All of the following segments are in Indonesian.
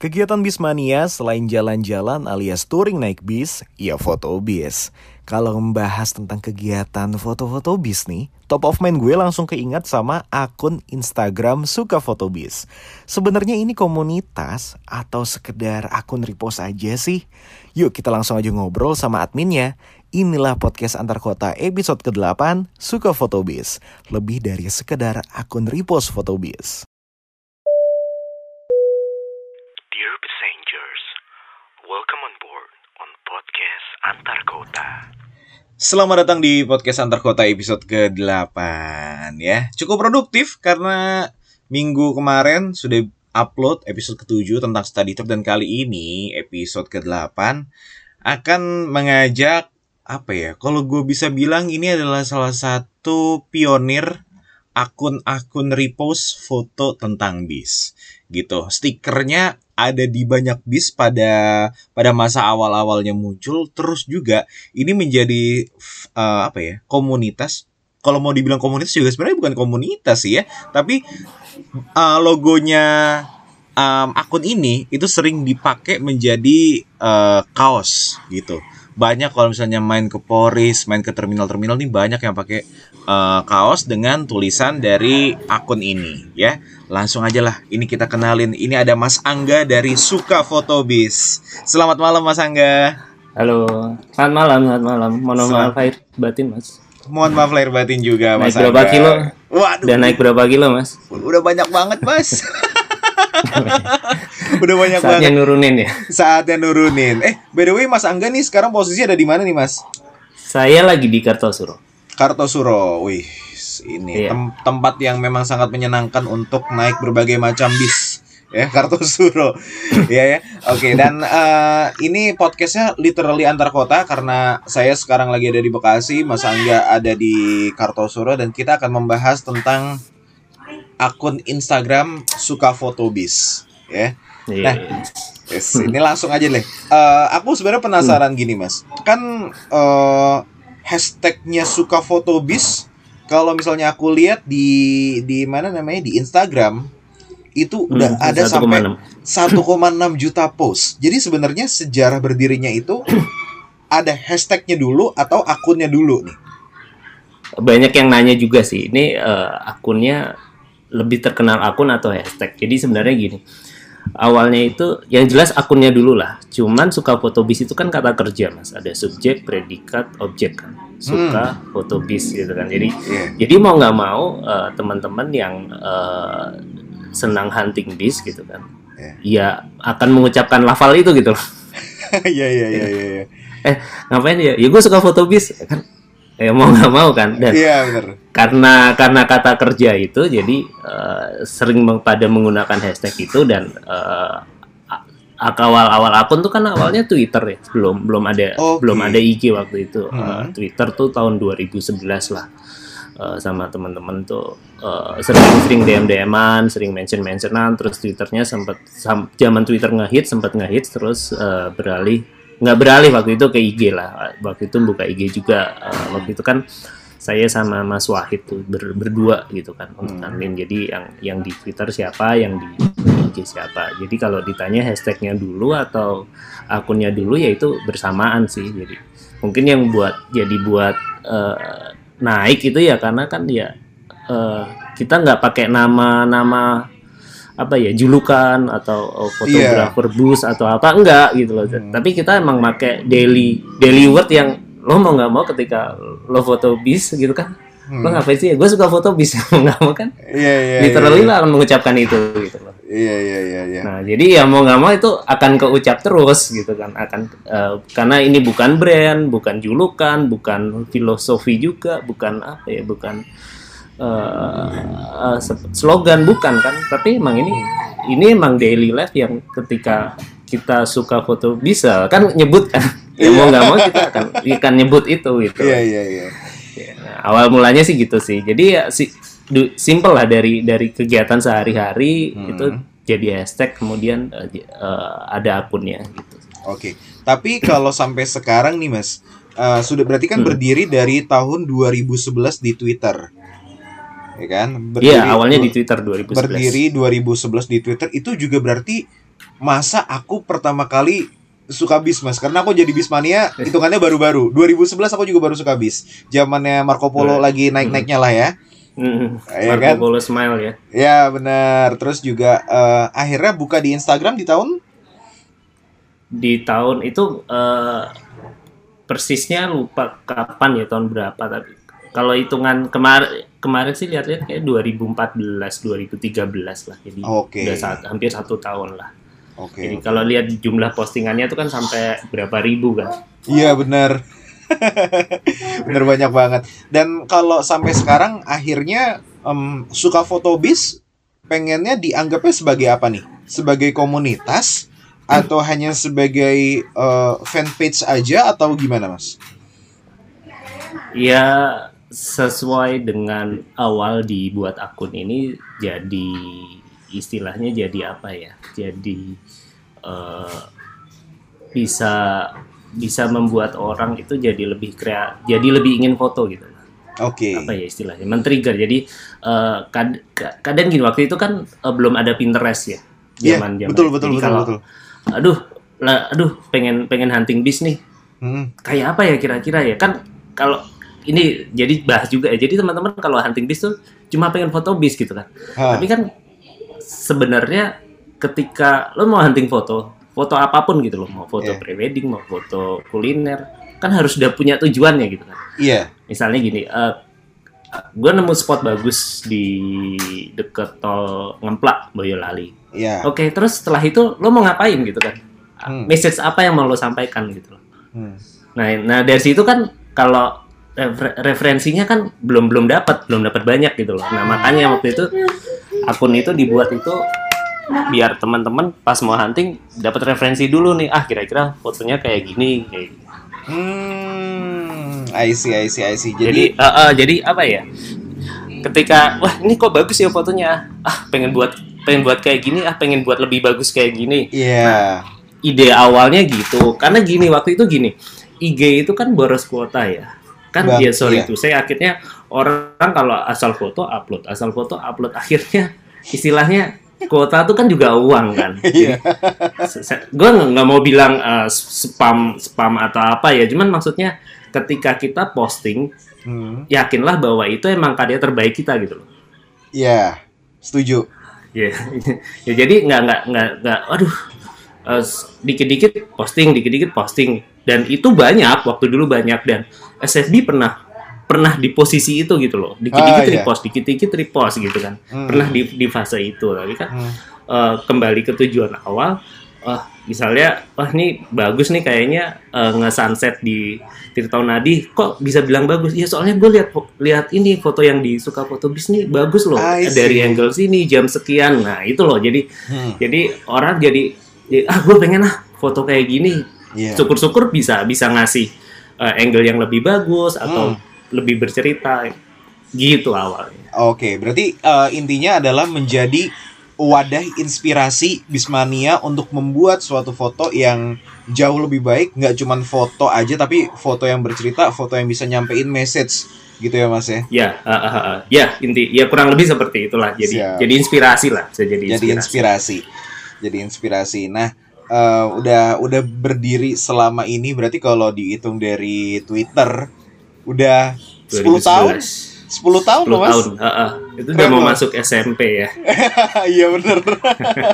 Kegiatan Bismania selain jalan-jalan alias touring naik bis, ya foto bis. Kalau membahas tentang kegiatan foto-foto bis nih, top of mind gue langsung keingat sama akun Instagram Suka Foto Bis. Sebenarnya ini komunitas atau sekedar akun repost aja sih? Yuk kita langsung aja ngobrol sama adminnya. Inilah podcast antar kota episode ke-8 Suka Foto Bis. Lebih dari sekedar akun repost foto bis. Antar Kota. Selamat datang di podcast antar kota episode ke-8 ya. Cukup produktif karena minggu kemarin sudah upload episode ke-7 tentang study tour dan kali ini episode ke-8 akan mengajak apa ya? Kalau gue bisa bilang ini adalah salah satu pionir akun-akun repost foto tentang bis gitu. Stikernya ada di banyak bis pada pada masa awal-awalnya muncul terus juga ini menjadi uh, apa ya komunitas. Kalau mau dibilang komunitas juga sebenarnya bukan komunitas sih ya tapi uh, logonya um, akun ini itu sering dipakai menjadi uh, kaos gitu. Banyak kalau misalnya main ke Poris, main ke terminal-terminal nih banyak yang pakai uh, kaos dengan tulisan dari akun ini ya. Langsung aja lah, ini kita kenalin. Ini ada Mas Angga dari Suka Fotobis. Selamat malam Mas Angga. Halo, selamat malam, selamat malam. Mohon maaf lahir batin, Mas. Mohon maaf lahir batin juga Mas Naik berapa Angga. kilo? Waduh, Dan naik berapa kilo, Mas? udah banyak banget Mas. udah banyak Saatnya banget. nurunin ya. Saatnya nurunin. Eh, by the way Mas Angga nih sekarang posisi ada di mana nih Mas? Saya lagi di Kartosuro. Kartosuro. Wih, ini Iya. tem- tempat yang memang sangat menyenangkan untuk naik berbagai macam bis. Ya, Kartosuro. Iya ya. Oke, dan eh, ini podcastnya literally antar kota karena saya sekarang lagi ada di Bekasi, Mas Angga ada di Kartosuro dan kita akan membahas tentang akun Instagram suka foto bis. Ya. Iya. Nah, Yes, ini langsung aja deh. Eh, aku sebenarnya penasaran gini mas, kan eh, hashtagnya suka foto bis. Kalau misalnya aku lihat di di mana namanya di Instagram itu udah Hmm, ada sampai 1,6. 1,6 juta post. Jadi sebenarnya sejarah berdirinya itu ada hashtagnya dulu atau akunnya dulu nih. Banyak yang nanya juga sih. Ini eh, akunnya lebih terkenal akun atau hashtag. Jadi sebenarnya gini. Awalnya itu yang jelas akunnya dulu lah. Cuman suka foto bis itu kan kata kerja, Mas. Ada subjek, predikat, objek kan. Suka foto bis gitu kan. Jadi Iya. Jadi mau nggak mau eh, teman-teman yang eh, senang hunting bis gitu kan, Iya. ya akan mengucapkan lafal itu gitu loh. Iya iya iya iya. iya. Ngapain ya? Ya gue suka foto bis kan. Ya mau nggak mau kan. Dan Iya benar. karena karena kata kerja itu, jadi eh, sering pada menggunakan hashtag itu dan eh, a- awal-awal akun tuh kan awalnya Twitter ya, belum belum ada Oke. belum ada IG waktu itu. Eh, Hmm. Twitter tuh tahun 2011 lah. Eh, sama teman-teman tuh eh, sering-sering DM-DM-an, sering mention-mentionan, terus Twitternya sempat sam- zaman Twitter ngehit, sempat ngehit, terus eh, beralih nggak beralih waktu itu ke IG lah. Waktu itu buka IG juga. Eh, waktu itu kan saya sama Mas Wahid tuh ber- berdua gitu kan untuk Hmm. admin. Jadi yang yang di Twitter siapa, yang di IG siapa. Jadi kalau ditanya hashtagnya dulu atau akunnya dulu ya itu bersamaan sih. Jadi mungkin yang buat jadi buat eh, naik itu ya karena kan ya eh, kita nggak pakai nama-nama apa ya julukan atau oh, fotografer bus atau apa enggak gitu loh. Hmm. Tapi kita emang pakai daily daily word yang lo mau nggak mau ketika lo foto bis gitu kan Hmm. lo ngapain sih gue suka foto bis mau nggak mau kan Iya iya. literally iya. lo akan mengucapkan itu gitu loh Iya iya iya iya. nah jadi ya mau nggak mau itu akan keucap terus gitu kan akan eh, karena ini bukan brand bukan julukan bukan filosofi juga bukan apa ya bukan se- slogan bukan kan tapi emang ini ini emang daily life yang ketika kita suka foto bisa kan nyebut kan ya mau nggak mau kita akan akan nyebut itu gitu Iya iya iya. Ya, nah, awal mulanya sih gitu sih. Jadi ya si du- simple lah dari dari kegiatan sehari-hari Hmm. itu jadi hashtag kemudian j- eh, ada akunnya gitu. Oke. Tapi kalau sampai sekarang nih Mas, eh, sudah berarti kan Hmm. berdiri dari tahun 2011 di Twitter. Ya kan? Iya, awalnya di Twitter 2011. berdiri 2011 di Twitter itu juga berarti masa aku pertama kali suka bis mas karena aku jadi bismania hitungannya baru-baru 2011 aku juga baru suka bis zamannya Marco Polo Hmm. lagi naik-naiknya lah ya Mm, Iya Marco kan? Polo Smile ya. ya benar terus juga eh, akhirnya buka di Instagram di tahun Di tahun itu eh, persisnya lupa kapan ya tahun berapa tapi kalau hitungan kemarin kemarin sih lihat-lihat kayak 2014 2013 lah jadi Oke. udah saat, hampir satu tahun lah oke jadi kalau lihat jumlah postingannya itu kan sampai berapa ribu kan Iya benar. bener banyak banget. Dan kalau sampai sekarang akhirnya em, suka foto bis pengennya dianggapnya sebagai apa nih? Sebagai komunitas atau hanya sebagai eh, fanpage aja atau gimana mas? ya sesuai dengan awal dibuat akun ini jadi istilahnya jadi apa ya? Jadi eh, bisa bisa membuat orang itu jadi lebih krea jadi lebih ingin foto gitu. Oke. apa ya istilahnya? Men-trigger. Jadi eh, kad- ka- kadang gini waktu itu kan eh, belum ada Pinterest ya Iya, zaman-zaman. betul itu. betul Jadi betul kalau, betul. aduh lah, aduh pengen pengen hunting bis nih. Hmm, kayak apa ya kira-kira ya? Kan kalau ini jadi bahas juga ya jadi teman-teman kalau hunting bis tuh cuma pengen foto bis gitu kan ha, tapi kan sebenarnya ketika lo mau hunting foto foto apa pun gitu loh mau foto Iya. prewedding mau foto kuliner kan harus udah punya tujuannya gitu kan Iya. misalnya gini gue nemu spot bagus di deket tol Ngemplak Boyolali Iya. oke terus setelah itu lo mau ngapain gitu kan Hmm. message apa yang mau lo sampaikan gitu loh Hmm. Nah, nah dari situ kan kalau refer- referensinya kan belum belum dapat, belum dapat banyak gitu loh. Nah, makanya waktu itu akun itu dibuat itu biar teman-teman pas mau hunting dapat referensi dulu nih. Ah, kira-kira fotonya kayak gini kayak gini. Hmm, I see, I see, I see. Jadi Jadi, eh, eh, jadi apa ya? Ketika wah, ini kok bagus ya fotonya. Ah, pengen buat pengen buat kayak gini, ah pengen buat lebih bagus kayak gini. iya. ide awalnya gitu karena gini waktu itu gini IG itu kan boros kuota ya kan Bang, ya sorry iya. itu saya akhirnya orang kalau asal foto upload asal foto upload akhirnya istilahnya kuota tuh kan juga uang kan Iya. gue nggak mau bilang eh, spam spam atau apa ya cuman maksudnya ketika kita posting Hmm, yakinlah bahwa itu emang karya terbaik kita gitu loh Iya. Setuju. Ya, ya jadi nggak nggak nggak nggak, aduh, eh, dikit-dikit posting, dikit-dikit posting, dan itu banyak waktu dulu banyak dan SFB pernah pernah di posisi itu gitu loh, dikit-dikit Ah, iya. repost, dikit-dikit repost gitu kan, Hmm. pernah di di fase itu, tapi kan Hmm. eh, kembali ke tujuan awal, eh, misalnya, wah ini bagus nih kayaknya eh, nge-sunset di Tirtaunadi, kok bisa bilang bagus? Ya soalnya gue lihat lihat ini foto yang di suka foto bis nih bagus loh dari angle sini jam sekian, nah itu loh jadi Hmm. jadi orang jadi ah gue pengen ah foto kayak gini, Iya. syukur-syukur bisa bisa ngasih eh, angle yang lebih bagus atau Hmm. lebih bercerita gitu awalnya. Oke, berarti eh, intinya adalah menjadi wadah inspirasi Bismania untuk membuat suatu foto yang jauh lebih baik, nggak cuman foto aja tapi foto yang bercerita, foto yang bisa nyampein message gitu ya Mas ya. Ya, ah, ah, ah, ya inti ya kurang lebih seperti itulah. Jadi Siap. jadi inspirasi lah, bisa jadi Jadi inspirasi. inspirasi. Jadi inspirasi. Nah, eh, udah udah berdiri selama ini berarti kalau dihitung dari Twitter udah 10 tahun? 10 tahun 10 loh Mas. tahun, ah, ah. itu udah mau loh. masuk SMP ya. Iya bener.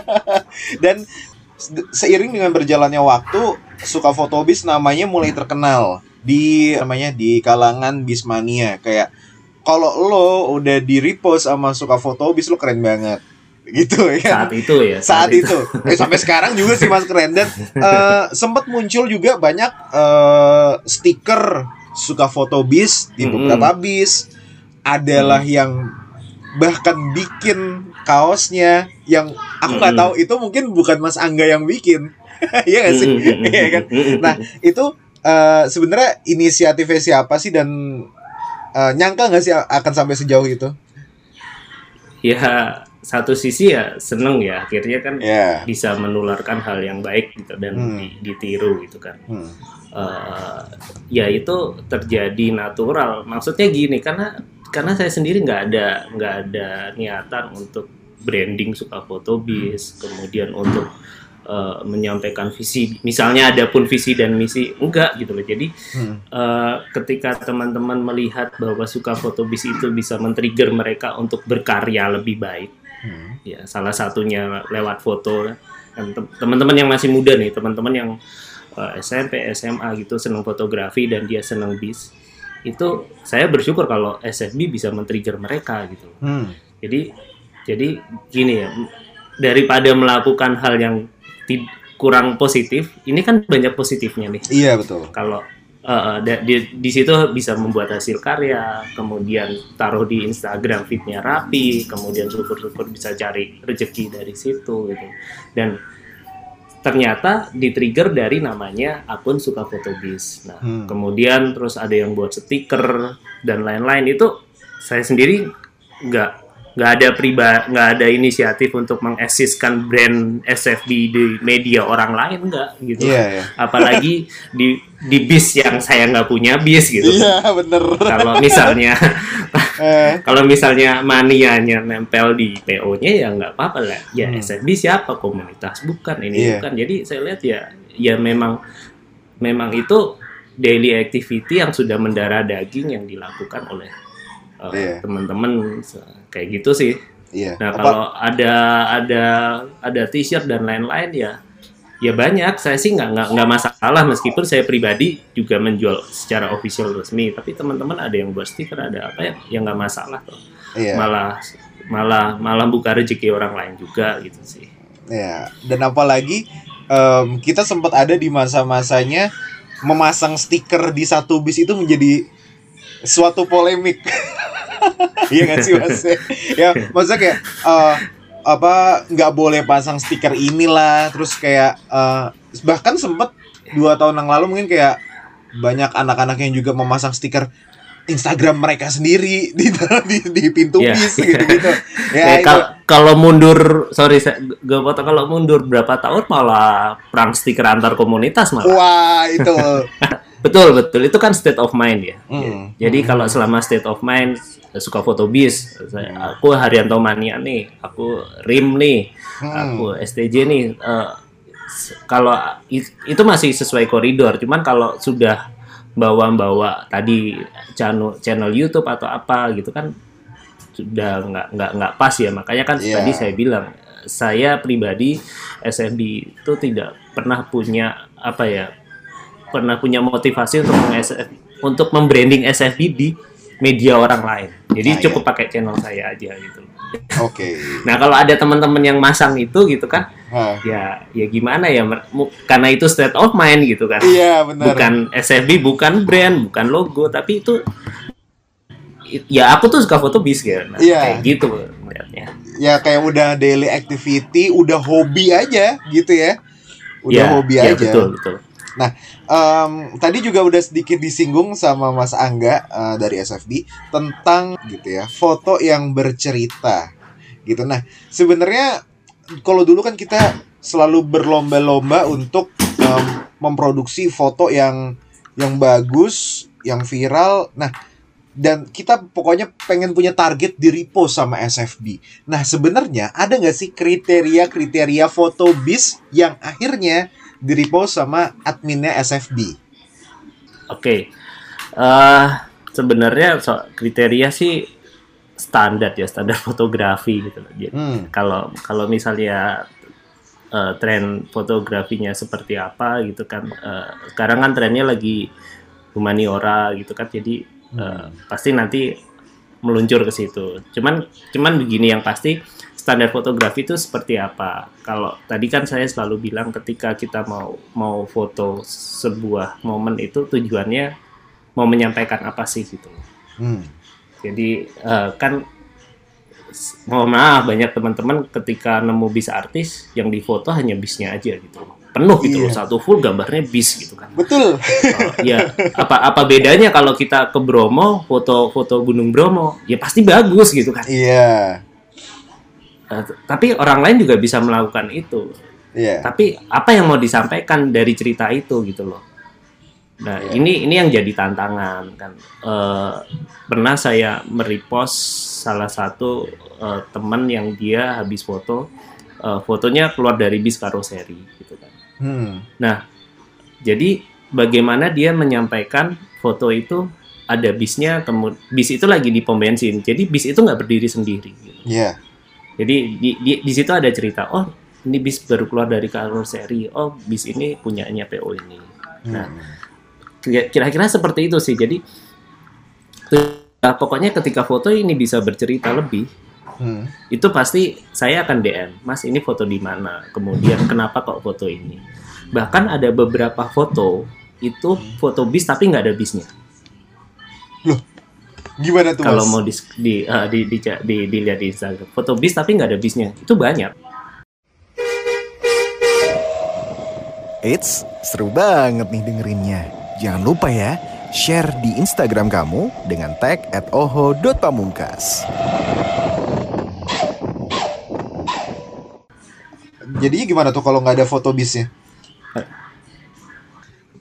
Dan se- seiring dengan berjalannya waktu, suka fotobis namanya mulai terkenal di namanya di kalangan bismania. Kayak kalau lo udah di repost sama suka fotobis lo keren banget. Gitu ya kan? Saat itu ya. Saat itu. Eh, sampai sekarang juga sih Mas keren dan eh, sempat muncul juga banyak eh, stiker suka fotobis di Mm-mm. beberapa bis. Adalah yang bahkan bikin kaosnya yang aku nggak Mm-mm. tahu itu mungkin bukan Mas Angga yang bikin. Iya gak sih? Mm, mm, mm, Iya kan? mm, mm, Nah, itu eh, sebenarnya inisiatifnya siapa sih dan eh, nyangka nggak sih akan sampai sejauh itu? ya satu sisi ya seneng ya akhirnya kan Ya. bisa menularkan hal yang baik gitu dan Hmm. di- ditiru gitu kan Hmm. Eh, ya itu terjadi natural maksudnya gini karena karena saya sendiri nggak ada nggak ada niatan untuk branding suka foto bis kemudian untuk eh, menyampaikan visi misalnya ada pun visi dan misi enggak gitu loh jadi Hmm. eh, ketika teman-teman melihat bahwa suka foto bis itu bisa men-trigger mereka untuk berkarya lebih baik Hmm. ya salah satunya lewat foto dan tem- teman-teman yang masih muda nih teman-teman yang eh, SMP SMA gitu senang fotografi dan dia senang bis itu saya bersyukur kalau SFB bisa men-trigger mereka gitu Hmm. jadi jadi gini ya daripada melakukan hal yang kurang positif ini kan banyak positifnya nih Iya betul. kalau uh, di, di situ bisa membuat hasil karya, kemudian taruh di Instagram feednya rapi, kemudian syukur-syukur bisa cari rezeki dari situ gitu. Dan ternyata di-trigger dari namanya akun suka foto bis. Nah, Hmm. kemudian terus ada yang buat stiker dan lain-lain itu saya sendiri nggak nggak ada priba nggak ada inisiatif untuk mengeksiskan brand SFB di media orang lain nggak gitu Iya ya. apalagi di di bis yang saya nggak punya bis gitu Iya bener. kalau misalnya Eh, kalau misalnya manianya nempel di PO-nya ya nggak apa-apa lah ya Hmm. SFB siapa komunitas bukan ini Iya. bukan jadi saya lihat ya ya memang memang itu daily activity yang sudah mendarah daging yang dilakukan oleh uh, Iya. teman-teman kayak gitu sih Iya. Nah Apa- kalau ada ada ada t-shirt dan lain-lain ya ya banyak. Saya sih nggak nggak nggak masalah meskipun saya pribadi juga menjual secara official resmi. Tapi teman-teman ada yang buat stiker ada apa ya yang nggak masalah tuh. Iya. Malah malah malah buka rezeki orang lain juga gitu sih. Ya, dan apalagi em, kita sempat ada di masa-masanya memasang stiker di satu bis itu menjadi suatu polemik. Iya nggak sih mas? ya, maksudnya kayak eh, apa nggak boleh pasang stiker inilah, terus kayak eh, bahkan sempat dua tahun yang lalu mungkin kayak banyak anak-anak yang juga memasang stiker Instagram mereka sendiri di di, di pintu Iya. bis gitu-gitu. Ya, kal- kalau mundur, sorry, gue foto kalau mundur berapa tahun malah perang stiker antar komunitas malah. Wah, itu. Betul betul itu kan state of mind ya. Hmm. Jadi kalau selama state of mind suka foto bis, saya, aku Haryanto Mania nih, aku Rim nih, Hmm. aku STJ nih. s- kalau itu masih sesuai koridor, cuman kalau sudah bawa-bawa tadi channel channel YouTube atau apa gitu kan sudah nggak nggak nggak pas ya. Makanya kan Iya. tadi saya bilang saya pribadi SFB itu tidak pernah punya apa ya pernah punya motivasi untuk untuk membranding SFB di media orang lain Nah, jadi cukup iya. pakai channel saya aja gitu Oke. nah kalau ada teman-teman yang masang itu gitu kan Hah. ya ya gimana ya karena itu state of mind gitu kan Iya, benar. bukan SFB bukan brand bukan logo tapi itu ya aku tuh suka foto bis gitu nah, Iya. kayak gitu melihatnya Ya kayak udah daily activity, udah hobi aja gitu ya. Udah Ya, hobi ya, aja. betul betul Em, tadi juga udah sedikit disinggung sama Mas Angga eh, dari SFB tentang gitu ya, foto yang bercerita. Gitu. Nah, sebenarnya kalau dulu kan kita selalu berlomba-lomba untuk em, memproduksi foto yang yang bagus, yang viral. Nah, dan kita pokoknya pengen punya target di repost sama SFB. Nah, sebenarnya ada nggak sih kriteria-kriteria foto bis yang akhirnya di repost sama adminnya SFB? Oke, eh sebenarnya so, kriteria sih standar ya standar fotografi gitu loh. Hmm. kalau kalau misalnya eh, tren fotografinya seperti apa gitu kan, eh, sekarang kan trennya lagi humaniora gitu kan, jadi Hmm. pasti nanti meluncur ke situ. Cuman cuman begini yang pasti standar fotografi itu seperti apa? Kalau tadi kan saya selalu bilang ketika kita mau mau foto sebuah momen itu tujuannya mau menyampaikan apa sih gitu. Hmm. Jadi eh, kan mohon maaf banyak teman-teman ketika nemu bis artis yang difoto hanya bisnya aja gitu. Penuh gitu loh, Iya. satu full gambarnya bis gitu kan. Betul. Oh, ya apa apa bedanya kalau kita ke Bromo foto-foto Gunung Bromo ya pasti bagus gitu kan Iya. Eh, tapi orang lain juga bisa melakukan itu Iya. tapi apa yang mau disampaikan dari cerita itu gitu loh nah Iya. ini ini yang jadi tantangan kan Eh, pernah saya merepost salah satu eh, teman yang dia habis foto eh, fotonya keluar dari bis karoseri gitu kan. Hmm. Nah, jadi bagaimana dia menyampaikan foto itu ada bisnya, kemudian bis itu lagi di pom bensin. Jadi bis itu nggak berdiri sendiri. gitu. Ya. Jadi di, di, di situ ada cerita, oh ini bis baru keluar dari karoseri, oh bis ini punyanya PO ini. Nah, Hmm. Kira- Kira-kira seperti itu sih. Jadi nah, pokoknya ketika foto ini bisa bercerita lebih, Hmm. itu pasti saya akan DM, Mas ini foto di mana, kemudian kenapa kok foto ini. Bahkan ada beberapa foto itu foto bis tapi nggak ada bisnya. Gimana tuh Kalau mau di, di, eh, di, di, di- dilihat di Instagram, foto bis tapi nggak ada bisnya, itu banyak. Eits, seru banget nih dengerinnya. Jangan lupa ya, share di Instagram kamu dengan tag at oho.pamungkas. Jadinya gimana tuh kalau nggak ada foto bisnya?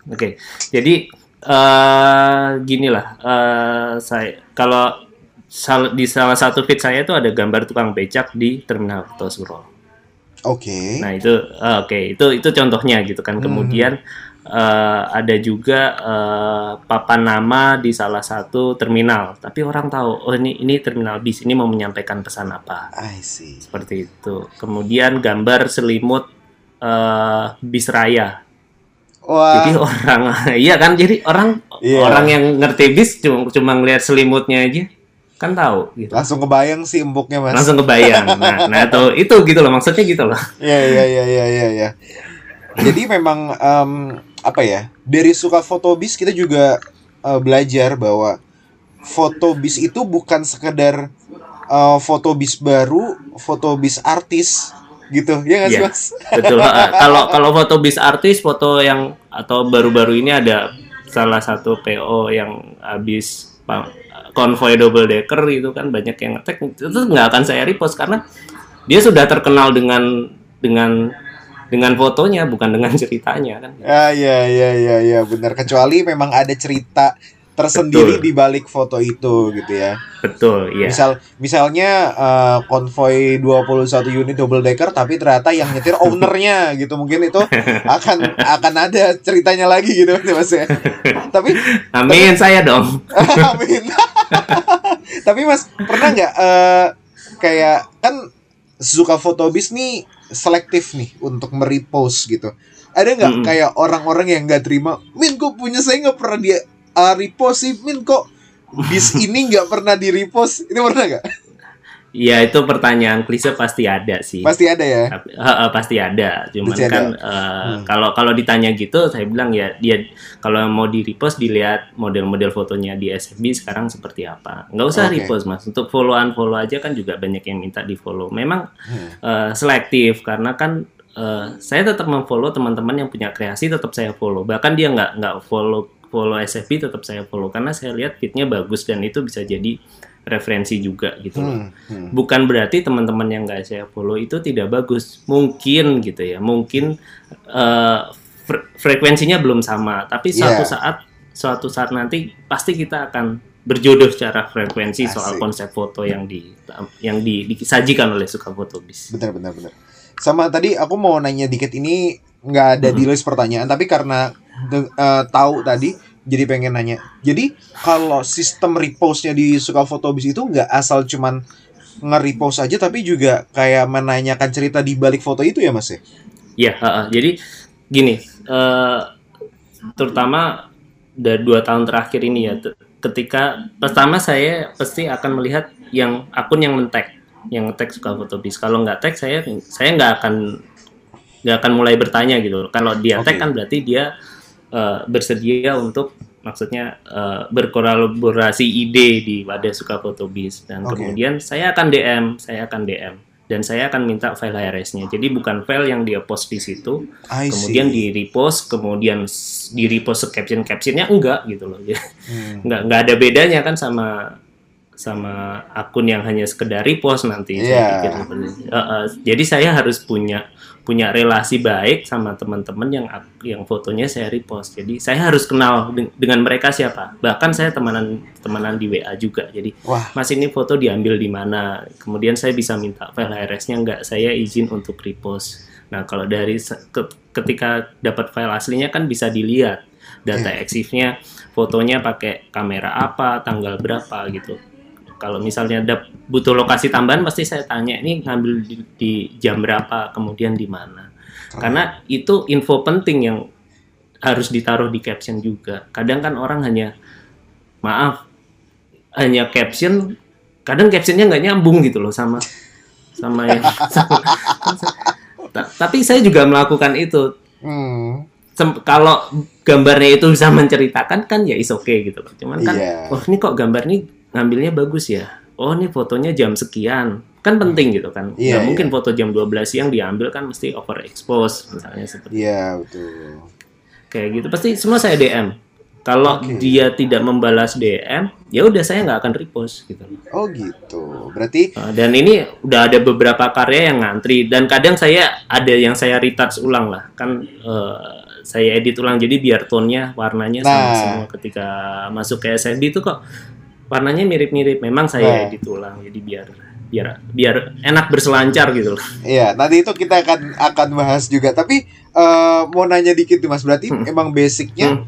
Oke, jadi eh gini lah, eh, saya kalau sal- di salah satu feed saya itu ada gambar tukang becak di terminal Kartosuro. Oke. Nah itu eh, oke itu itu contohnya gitu kan. Kemudian eh, ada juga eh, papan nama di salah satu terminal, tapi orang tahu oh ini ini terminal bis ini mau menyampaikan pesan apa I see. seperti itu. Kemudian gambar selimut eh, bis raya. Wah. Jadi orang iya kan jadi orang Iya. orang yang ngerti bis cuma cuma ngelihat selimutnya aja kan tahu gitu. Langsung kebayang sih empuknya Mas. Langsung kebayang. Nah, nah itu itu gitu loh maksudnya gitu loh. Iya iya iya iya iya ya. Jadi memang em, apa ya? Dari suka foto bis kita juga eh, belajar bahwa foto bis itu bukan sekedar eh, foto bis baru, foto bis artis gitu. Ya nggak sih Iya. Mas? Betul. Kalau kalau foto bis artis, foto yang atau baru-baru ini ada salah satu PO yang habis konvoy double decker itu kan banyak yang ngetek itu nggak akan saya repost karena dia sudah terkenal dengan dengan dengan fotonya bukan dengan ceritanya kan. Ah iya iya iya iya benar kecuali memang ada cerita tersendiri Betul. di balik foto itu gitu ya. Betul, iya. Misal misalnya eh, konvoy 21 unit double decker tapi ternyata yang nyetir ownernya gitu. Mungkin itu akan akan ada ceritanya lagi gitu Mas ya. tapi Amin saya dong. amin. tapi Mas pernah nggak eh, kayak kan suka fotobis nih selektif nih untuk merepost gitu. Ada nggak Mm-mm. kayak orang-orang yang nggak terima, Min kok punya saya nggak pernah dia uh, repost sih, Min kok bis ini nggak pernah di repost, itu pernah nggak? Iya itu pertanyaan klise pasti ada sih. Pasti ada ya. Tapi- eh, eh, pasti ada. Cuman Pasti kan eh, Hmm. kalau kalau ditanya gitu, saya bilang ya dia kalau mau di repost dilihat model-model fotonya di SFB sekarang seperti apa. Nggak usah Oke. repost mas. Untuk followan follow aja kan juga banyak yang minta di follow. Memang Hmm. eh, selektif karena kan eh, saya tetap memfollow teman-teman yang punya kreasi tetap saya follow. Bahkan dia nggak nggak follow follow SFB tetap saya follow karena saya lihat fitnya bagus dan itu bisa jadi referensi juga gitu loh Hmm. Hmm. bukan berarti teman-teman yang nggak saya follow itu tidak bagus mungkin gitu ya mungkin eh, fre- frekuensinya belum sama tapi suatu Iya. saat suatu saat nanti pasti kita akan berjodoh secara frekuensi soal Asik. konsep foto yang di yang di, disajikan oleh suka foto bis Benar benar benar. Sama tadi aku mau nanya dikit ini nggak ada di list pertanyaan tapi karena eh, tahu tadi jadi pengen nanya. Jadi kalau sistem repostnya di suka fotobis itu nggak asal cuman nge-repost aja tapi juga kayak menanyakan cerita di balik foto itu ya Mas ya? Ya, heeh. jadi gini, eh, terutama dari dua tahun terakhir ini ya, ketika pertama saya pasti akan melihat yang akun yang men-tag, yang tag suka foto bis. Kalau nggak tag saya saya nggak akan nggak akan mulai bertanya gitu. Kalau dia tag Oke. kan berarti dia eh, bersedia untuk maksudnya eh, berkolaborasi ide di wadah suka foto bis dan Oke. kemudian saya akan DM, saya akan DM dan saya akan minta file HRS-nya. Jadi bukan file yang dia post di situ, I kemudian see. di repost, kemudian di repost caption captionnya enggak gitu loh. Jadi Hmm. nggak nggak ada bedanya kan sama sama akun yang hanya sekedar repost nanti saya Iya. pikir. Eh, eh, jadi saya harus punya punya relasi baik sama teman-teman yang yang fotonya saya repost. Jadi saya harus kenal deng- dengan mereka siapa. Bahkan saya temanan temanan di WA juga. Jadi Wah. Mas ini foto diambil di mana? Kemudian saya bisa minta file HRS-nya nggak saya izin untuk repost. Nah kalau dari ke- ketika dapat file aslinya kan bisa dilihat. Data Iya. EXIF-nya fotonya pakai kamera apa tanggal berapa gitu kalau misalnya ada butuh lokasi tambahan pasti saya tanya ini ngambil di, di jam berapa kemudian di mana karena itu info penting yang harus ditaruh di caption juga kadang kan orang hanya maaf hanya caption kadang captionnya nggak nyambung gitu loh sama sama Ta- tapi saya juga melakukan itu Hmm. Sem- kalau gambarnya itu bisa menceritakan kan ya is oke gitu loh. Cuman kan Iya. oh ini kok gambar ini ngambilnya bagus ya. Oh ini fotonya jam sekian. Kan penting gitu kan. Iya, Nggak iya. mungkin foto jam 12 siang diambil kan mesti overexpose misalnya seperti Iya, betul. kayak gitu. Pasti semua saya DM. Kalau Oke. dia tidak membalas DM, ya udah saya nggak akan repost gitu. Oh, gitu. Berarti Uh, dan ini udah ada beberapa karya yang ngantri dan kadang saya ada yang saya retouch ulang lah kan uh, saya edit ulang jadi biar tone-nya warnanya sama Nah. semua ketika masuk ke SSD itu kok warnanya mirip-mirip memang saya Nah. edit ulang jadi biar biar biar enak berselancar gitu loh. Iya, nanti itu kita akan akan bahas juga. Tapi eh, mau nanya dikit nih Mas, berarti Hmm. emang basicnya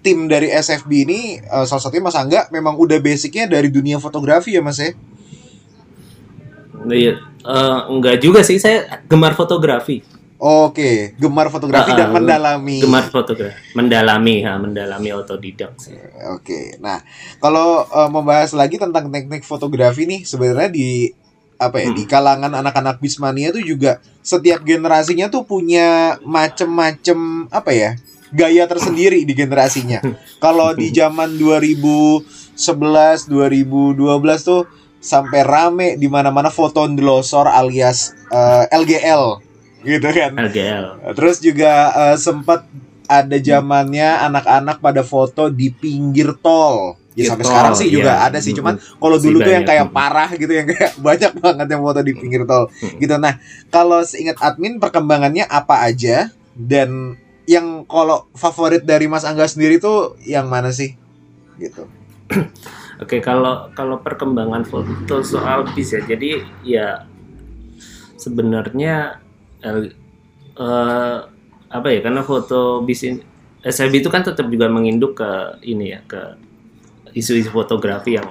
tim dari SFB ini eh, salah satunya Mas Angga memang udah basicnya dari dunia fotografi ya Mas ya? Iya, uh, enggak juga sih saya gemar fotografi. Oke, gemar fotografi Ah, dan mendalami. Gemar fotografi, mendalami ha, mendalami otodidak sih. Oke, nah kalau eh, membahas lagi tentang teknik fotografi nih, sebenarnya di apa ya di kalangan anak-anak bismania tuh juga setiap generasinya tuh punya macem-macem apa ya gaya tersendiri di generasinya. Kalau di zaman 2011, 2012 tuh sampai rame di mana-mana foto ndlosor alias eh, LGL gitu kan. LGL. Terus juga eh, sempat ada zamannya anak-anak pada foto di pinggir tol. Ya sampai tol, sekarang sih juga iya. ada sih, cuman kalau dulu tuh yang kayak parah gitu yang kayak banyak banget yang foto di pinggir tol gitu. Nah, kalau seingat admin perkembangannya apa aja dan yang kalau favorit dari Mas Angga sendiri tuh yang mana sih? Gitu. Oke, kalau kalau perkembangan foto soal bis ya, jadi ya sebenarnya eh, apa ya? Karena foto bis ini, SLB itu kan tetap juga menginduk ke ini ya, ke isu-isu fotografi yang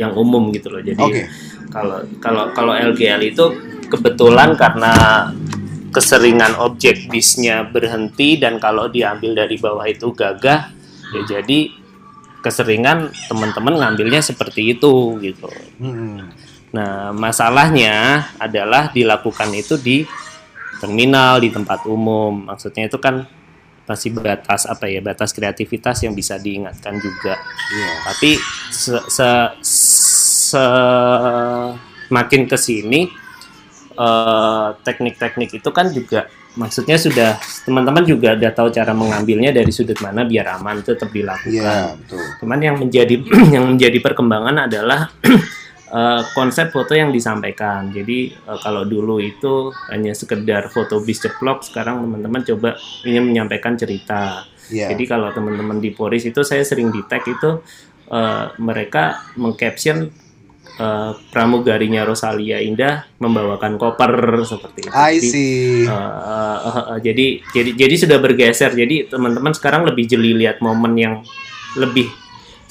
yang umum gitu loh. Jadi Oke. kalau kalau kalau LGL itu kebetulan karena keseringan objek bisnya berhenti dan kalau diambil dari bawah itu gagah ya jadi keseringan teman-teman ngambilnya seperti itu gitu. Mm-mm. Nah, masalahnya adalah dilakukan itu di terminal, di tempat umum. Maksudnya itu kan masih batas apa ya, batas kreativitas yang bisa diingatkan juga. Iya. Tapi se, se- se- makin ke sini eh, teknik-teknik itu kan juga maksudnya sudah teman-teman juga udah tahu cara mengambilnya dari sudut mana biar aman tetap dilakukan. Iya, betul. Cuman yang menjadi yang menjadi perkembangan adalah eh, konsep foto yang disampaikan. Jadi eh, kalau dulu itu hanya sekedar foto bis ceplok, sekarang teman-teman coba ingin menyampaikan cerita. Iya. Jadi kalau teman-teman di Poris itu saya sering di tag itu eh, mereka mengcaption eh, pramugarinya Rosalia Indah membawakan koper seperti itu. I Jadi, see. Eh, eh, eh, eh, jadi jadi jadi sudah bergeser. Jadi teman-teman sekarang lebih jeli lihat momen yang lebih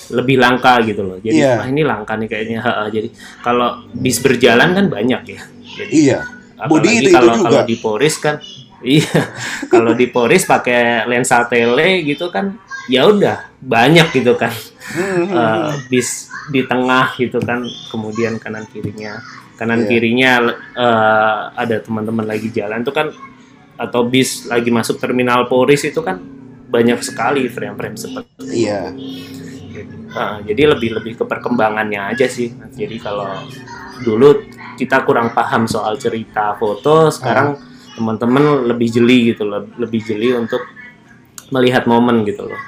lebih langka gitu loh. Jadi Iya. wah ini langka nih kayaknya. Jadi kalau bis berjalan kan banyak ya. Jadi Iya. Body itu- itu kalau juga. kalau di Poris kan iya. kalau di Poris pakai lensa tele gitu kan ya udah banyak gitu kan. Eh, bis di tengah gitu kan kemudian kanan kirinya kanan Iya. kirinya eh, ada teman-teman lagi jalan tuh kan atau bis lagi masuk terminal Poris itu kan banyak sekali frame-frame seperti itu. Iya. Eh, jadi lebih lebih ke perkembangannya aja sih jadi kalau dulu kita kurang paham soal cerita foto sekarang teman-teman lebih jeli gitu loh lebih jeli untuk melihat momen gitu loh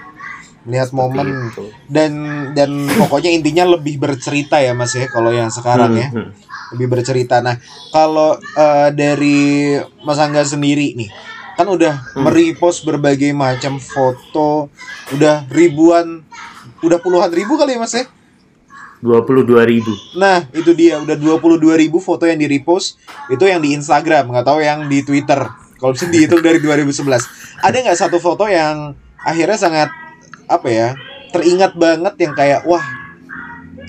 melihat momen Gitu. dan dan pokoknya intinya lebih bercerita ya Mas ya kalau yang sekarang ya. Hmm, hmm. lebih bercerita. Nah, kalau eh, dari Mas Angga sendiri nih, kan udah Hmm. merepost berbagai macam foto, udah ribuan, udah puluhan ribu kali ya Mas ya? 22 ribu. Nah, itu dia udah 22 ribu foto yang di repost itu yang di Instagram, nggak tahu yang di Twitter. Kalau bisa dihitung dari 2011. Ada nggak satu foto yang akhirnya sangat apa ya? Teringat banget yang kayak wah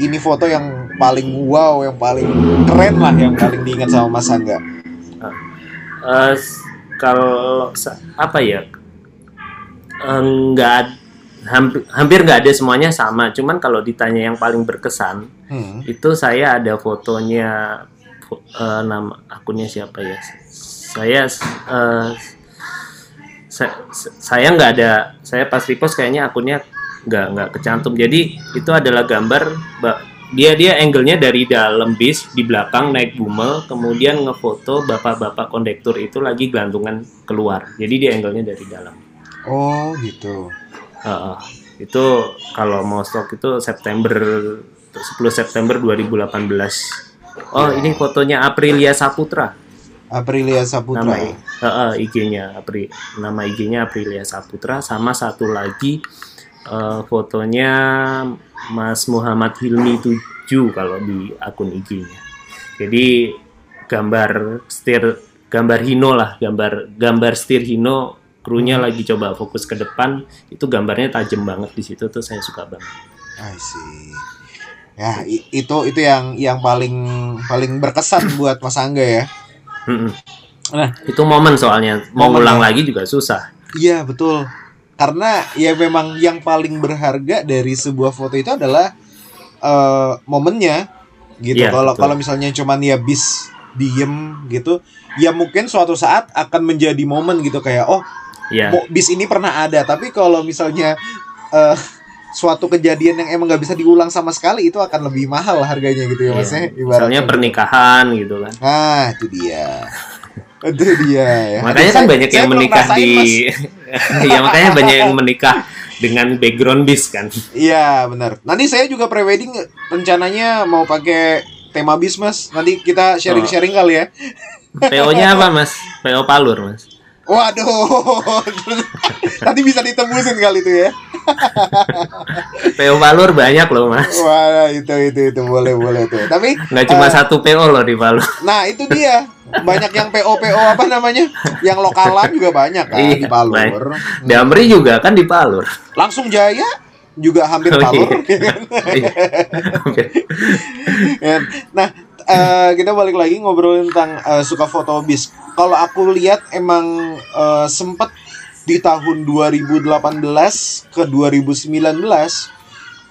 ini foto yang paling wow, yang paling keren lah, yang paling diingat sama Mas Angga. S- kalau apa ya Eh, nggak hampir hampir nggak ada semuanya sama. Cuman kalau ditanya yang paling berkesan Hmm. itu saya ada fotonya fo- eh, nama akunnya siapa ya? Saya eh, sa- sa- saya nggak ada saya pas repost kayaknya akunnya nggak nggak kecantum. Jadi itu adalah gambar ba- dia dia angle-nya dari dalam bis di belakang naik bumel kemudian ngefoto bapak-bapak kondektur itu lagi gelantungan keluar. Jadi dia angle-nya dari dalam. Oh, gitu. Heeh. itu kalau mau stok itu September 10 September 2018 oh ini fotonya Aprilia Saputra Aprilia Saputra. nama Heeh, IG-nya Apri nama IG-nya Aprilia Saputra sama satu lagi eh, fotonya Mas Muhammad Hilmi 7 kalau di akun IG-nya jadi gambar setir gambar Hino lah gambar gambar setir Hino krunya lagi coba fokus ke depan itu gambarnya tajam banget di situ tuh saya suka banget I see. Ya, itu itu yang yang paling paling berkesan buat Mas Angga ya. Nah. itu momen soalnya mau Momen ulang ya. lagi juga susah Iya, betul. Karena ya memang yang paling berharga dari sebuah foto itu adalah eh, momennya gitu. Iya, Kalau kalau misalnya cuman ya bis diem gitu, ya mungkin suatu saat akan menjadi momen gitu kayak oh mo- bis ini pernah ada tapi kalau misalnya eh, suatu kejadian yang emang nggak bisa diulang sama sekali itu akan lebih mahal harganya gitu ya mas Iya. ya misalnya pernikahan gitu kan. Nah itu dia. Itu dia ya. Makanya Aduh, kan saya- banyak saya yang menikah rasain, di ya makanya banyak yang menikah dengan background bis kan. Iya benar. Nanti saya juga prewedding rencananya mau pakai tema bis mas. Nanti kita sharing sharing kali ya. PO-nya apa mas? PO Palur mas waduh nanti bisa ditembusin kali itu ya PO Palur banyak loh mas wah itu itu itu boleh boleh tuh tapi nggak cuma eh, satu PO loh di Palur Nah itu dia banyak yang PO PO apa namanya yang lokalan juga banyak kan Iya, di Palur. Damri juga kan di Palur Langsung Jaya juga hampir Oh, iya. Palur. ya kan? Iya. Ya. nah eh, kita balik lagi ngobrolin tentang eh, suka foto bis. Kalau aku lihat emang eh, sempet di tahun 2018 ke 2019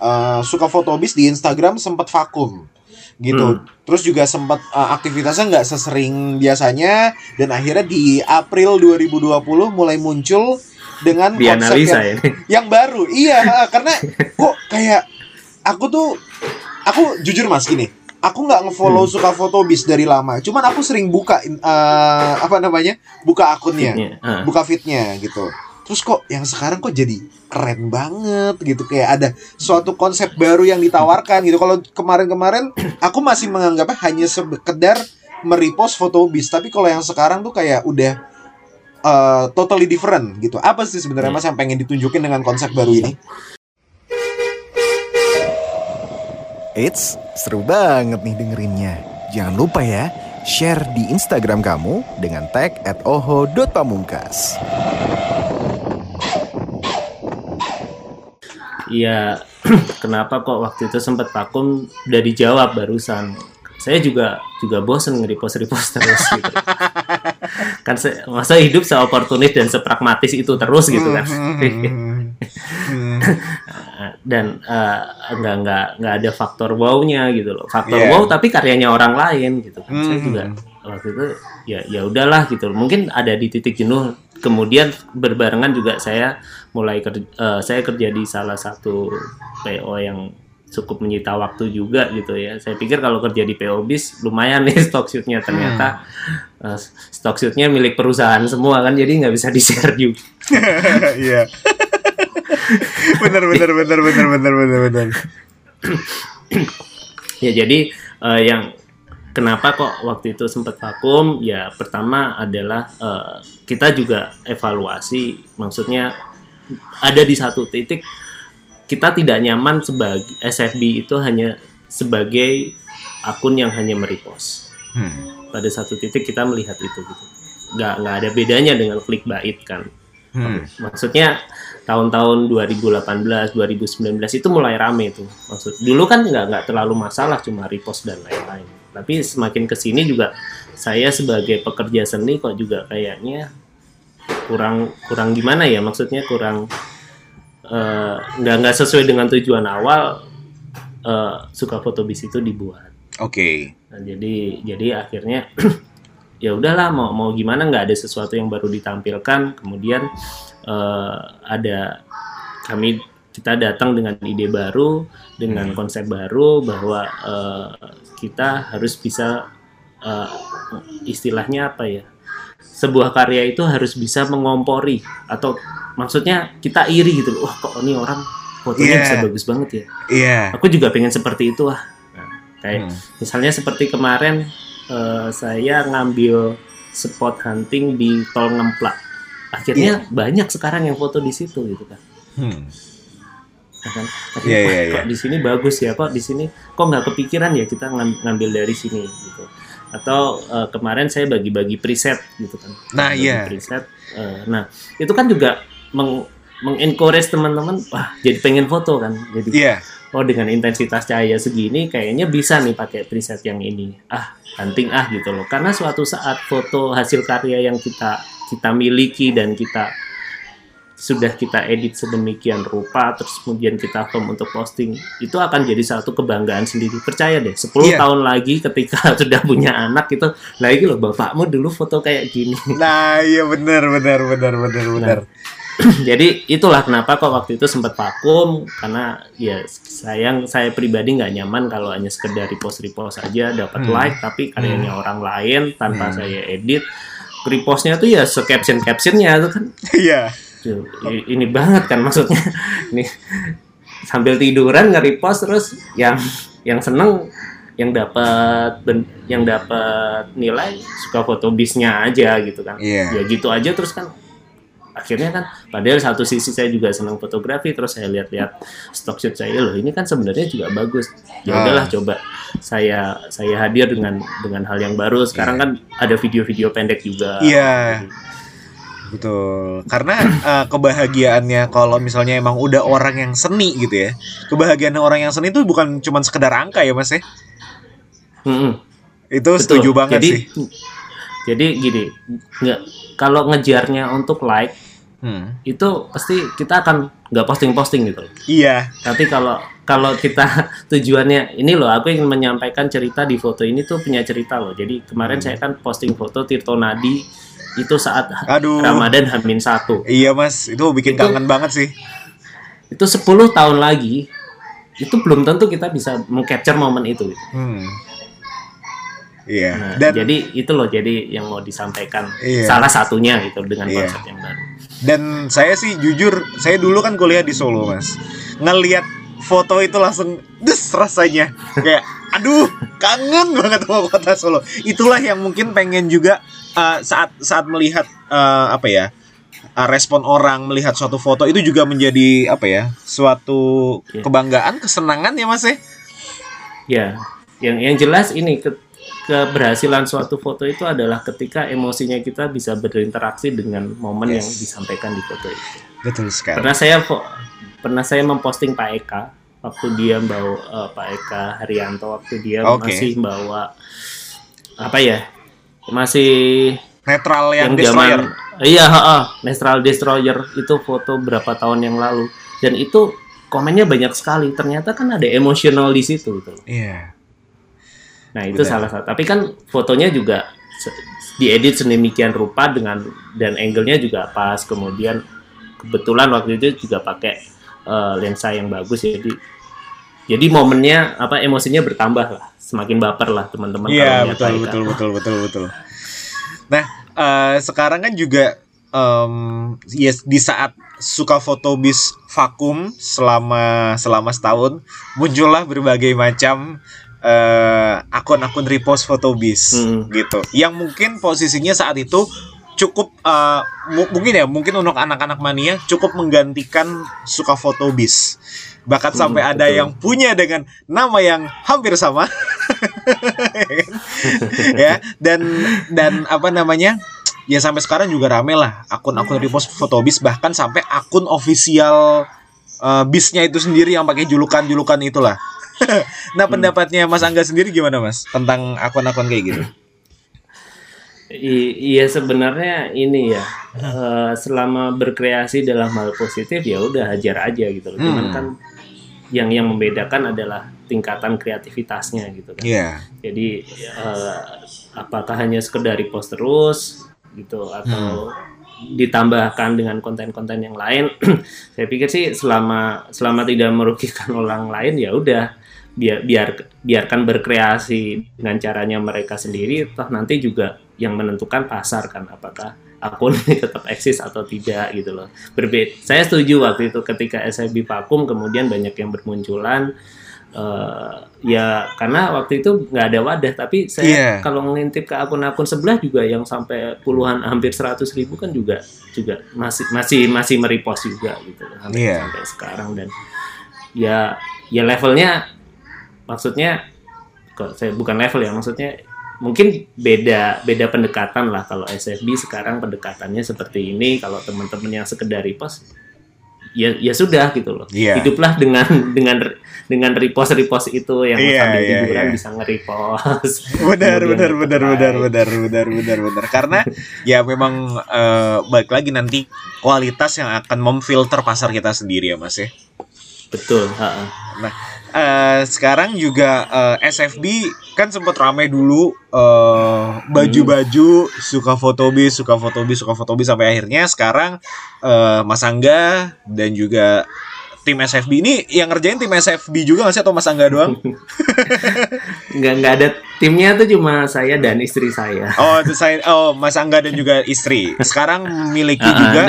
eh, suka foto bis di Instagram sempat vakum gitu. Hmm. Terus juga sempat eh, aktivitasnya nggak sesering biasanya dan akhirnya di April 2020 mulai muncul dengan konsep yang, ini yang baru. Iya, karena kok kayak aku tuh aku jujur Mas gini. Aku nggak ngefollow Hmm. suka foto bis dari lama. Cuman aku sering buka eh, apa namanya? Buka akunnya. Ah. buka fitnya gitu terus kok yang sekarang kok jadi keren banget gitu kayak ada suatu konsep baru yang ditawarkan gitu kalau kemarin-kemarin aku masih menganggapnya hanya sekedar merepost foto bis tapi kalau yang sekarang tuh kayak udah uh, totally different gitu apa sih sebenarnya mas yang pengen ditunjukin dengan konsep baru ini Eits, seru banget nih dengerinnya. Jangan lupa ya, share di Instagram kamu dengan tag at oho.pamungkas. Iya, kenapa kok waktu itu sempat vakum udah dijawab barusan. Saya juga juga bosen nge-repost repost terus gitu. kan se- masa hidup seoportunis dan sepragmatis itu terus gitu kan. Hmm. dan eh, nggak nggak nggak ada faktor wow-nya gitu loh. Faktor Iya. wow tapi karyanya orang lain gitu kan. Saya Hmm. juga waktu itu ya ya udahlah gitu. Mungkin ada di titik jenuh. Kemudian berbarengan juga saya mulai kerja, saya kerja di salah satu PO yang cukup menyita waktu juga gitu ya. Saya pikir kalau kerja di PO bis lumayan nih stock shootnya ternyata eh, stock shootnya milik perusahaan semua kan jadi nggak bisa di share juga. Iya. Bener bener bener bener bener bener bener. Ya jadi eh, yang kenapa kok waktu itu sempat vakum? Ya pertama adalah eh, kita juga evaluasi, maksudnya ada di satu titik kita tidak nyaman sebagai SFB itu hanya sebagai akun yang hanya merepost. Hmm. Pada satu titik kita melihat itu gitu. Nggak nggak ada bedanya dengan clickbait kan. Hmm. Maksudnya tahun-tahun 2018, 2019 itu mulai rame tuh. Maksud dulu kan nggak nggak terlalu masalah cuma repost dan lain-lain. Tapi semakin ke sini juga saya sebagai pekerja seni kok juga kayaknya kurang kurang gimana ya? Maksudnya kurang eh, nggak nggak sesuai dengan tujuan awal eh, suka foto bis itu dibuat. Oke. Nah, jadi jadi akhirnya ya udahlah mau mau gimana nggak ada sesuatu yang baru ditampilkan kemudian eh, ada kami kita datang dengan ide baru dengan konsep baru bahwa eh, kita harus bisa eh, istilahnya apa ya sebuah karya itu harus bisa mengompori atau maksudnya kita iri gitu loh wah kok ini orang fotonya Yeah. bisa bagus banget ya Iya. aku juga pengen seperti itu ah Nah, kayak Hmm. misalnya seperti kemarin eh, saya ngambil spot hunting di tol ngemplak akhirnya banyak sekarang yang foto di situ gitu kan Hmm. Ya kan? Iya, Akhirnya, iya, "Wah, iya. kok di sini bagus ya kok di sini kok nggak kepikiran ya kita ngam- ngambil dari sini gitu atau eh, kemarin saya bagi-bagi preset gitu kan Nah, iya. preset Eh, nah itu kan juga meng mengencourage teman-teman wah jadi pengen foto kan jadi Iya. oh dengan intensitas cahaya segini kayaknya bisa nih pakai preset yang ini ah hunting ah gitu loh karena suatu saat foto hasil karya yang kita kita miliki dan kita sudah kita edit sedemikian rupa terus kemudian kita film untuk posting itu akan jadi satu kebanggaan sendiri percaya deh 10 Iya. tahun lagi ketika sudah punya anak itu lagi loh bapakmu dulu foto kayak gini Nah, iya benar benar benar benar benar. jadi itulah kenapa kok waktu itu sempat vakum karena ya sayang saya pribadi nggak nyaman kalau hanya sekedar repost repost aja dapat Hmm. like tapi karyanya orang lain tanpa Hmm. saya edit repostnya tuh ya se caption captionnya itu kan Iya. I- ini banget kan maksudnya ini sambil tiduran nge-repost terus yang yang seneng yang dapat yang dapat nilai suka foto bisnya aja gitu kan Iya. ya gitu aja terus kan akhirnya kan padahal satu sisi saya juga senang fotografi terus saya lihat-lihat stock shoot saya loh ini kan sebenarnya juga bagus ya Ah. udahlah coba saya saya hadir dengan dengan hal yang baru sekarang kan ada video-video pendek juga Iya. Betul. Karena eh, kebahagiaannya kalau misalnya emang udah orang yang seni gitu ya. Kebahagiaan orang yang seni itu bukan cuma sekedar angka ya, Mas ya. Mm-mm. Itu Betul. setuju banget jadi, sih. Jadi gini, nggak kalau ngejarnya untuk like Hmm. itu pasti kita akan nggak posting-posting gitu loh. Iya. Tapi kalau kalau kita tujuannya ini loh, aku ingin menyampaikan cerita di foto ini tuh punya cerita loh. Jadi kemarin Hmm. saya kan posting foto Tirto Nadi itu saat Aduh. Ramadan Hamin satu. Iya, Mas. Itu bikin Itu- kangen banget sih. Itu 10 tahun lagi itu belum tentu kita bisa mengcapture momen itu. gitu. Hmm. Iya. Nah, Dan jadi itu loh jadi yang mau disampaikan Iya. salah satunya gitu dengan Iya. konsep yang baru. dan saya sih jujur, saya dulu kan kuliah di Solo, Mas. Ngelihat foto itu langsung des rasanya kayak aduh kangen banget sama kota Solo itulah yang mungkin pengen juga uh, saat saat melihat uh, apa ya uh, respon orang melihat suatu foto itu juga menjadi apa ya suatu Iya. kebanggaan kesenangan ya mas ya Ya, yang yang jelas ini ke, keberhasilan suatu foto itu adalah ketika emosinya kita bisa berinteraksi dengan momen yang Yes. disampaikan di foto itu. betul sekali Pernah saya pernah saya memposting Pak Eka waktu dia bawa eh, Pak Eka Haryanto waktu dia Oke. masih bawa apa ya? Masih netral yang, yang destroyer zaman iya heeh, Mistral Destroyer itu foto berapa tahun yang lalu dan itu komennya banyak sekali ternyata kan ada emosional di situ gitu. iya Nah itu Benar. salah satu. Tapi kan fotonya juga diedit sedemikian rupa dengan dan angle-nya juga pas. Kemudian kebetulan waktu itu juga pakai eh, lensa yang bagus jadi jadi momennya apa emosinya bertambah lah. Semakin baper lah teman-teman Iya betul betul betul betul betul. Nah eh, sekarang kan juga em, yes di saat suka foto bis vakum selama selama setahun muncullah berbagai macam eh, akun-akun repost foto bis Hmm. gitu yang mungkin posisinya saat itu cukup mu- mungkin ya mungkin untuk anak-anak mania cukup menggantikan suka foto bis bahkan Hmm, sampai ada betul. yang punya dengan nama yang hampir sama ya dan dan apa namanya ya sampai sekarang juga rame lah akun-akun repost foto bis bahkan sampai akun ofisial eh, bisnya itu sendiri yang pakai julukan-julukan itulah nah pendapatnya Mas Angga sendiri gimana Mas tentang akun-akun kayak gitu I- iya sebenarnya ini ya eh, selama berkreasi dalam hal positif ya udah hajar aja gitu loh. Cuman Hmm. kan yang yang membedakan adalah tingkatan kreativitasnya gitu kan. Iya Jadi eh, apakah hanya sekedar repost terus gitu atau ditambahkan dengan konten-konten yang lain? Saya pikir sih selama selama tidak merugikan orang lain ya udah biar biar biarkan berkreasi dengan caranya mereka sendiri. Toh nanti juga yang menentukan pasar kan apakah akun ini tetap eksis atau tidak gitu loh. Berbeda saya setuju waktu itu ketika SIB vakum kemudian banyak yang bermunculan eh, ya karena waktu itu nggak ada wadah tapi saya Iya. kalau ngintip ke akun-akun sebelah juga yang sampai puluhan hampir 100 ribu kan juga juga masih masih masih merepost juga gitu sampai, Iya. sampai sekarang dan ya ya levelnya maksudnya kok saya bukan level ya maksudnya mungkin beda beda pendekatan lah kalau SFB sekarang pendekatannya seperti ini kalau teman-teman yang sekedar repost ya ya sudah gitu loh Iya. hiduplah dengan dengan dengan repost repost itu yang Iya, sambil iya, tiduran iya. bisa nge-repost benar benar benar benar benar benar benar benar karena ya memang eh, balik lagi nanti kualitas yang akan memfilter pasar kita sendiri ya Mas ya betul ha-ha. Eh, sekarang juga eh, SFB kan sempat ramai dulu eh, baju-baju suka foto bis, suka foto bis, suka foto bis sampai akhirnya sekarang eh, Mas Angga dan juga tim SFB ini yang ngerjain tim SFB juga nggak sih atau Mas Angga doang? nggak nggak ada timnya tuh cuma saya dan istri saya Oh, itu saya oh Mas Angga dan juga istri. Sekarang memiliki Ah, juga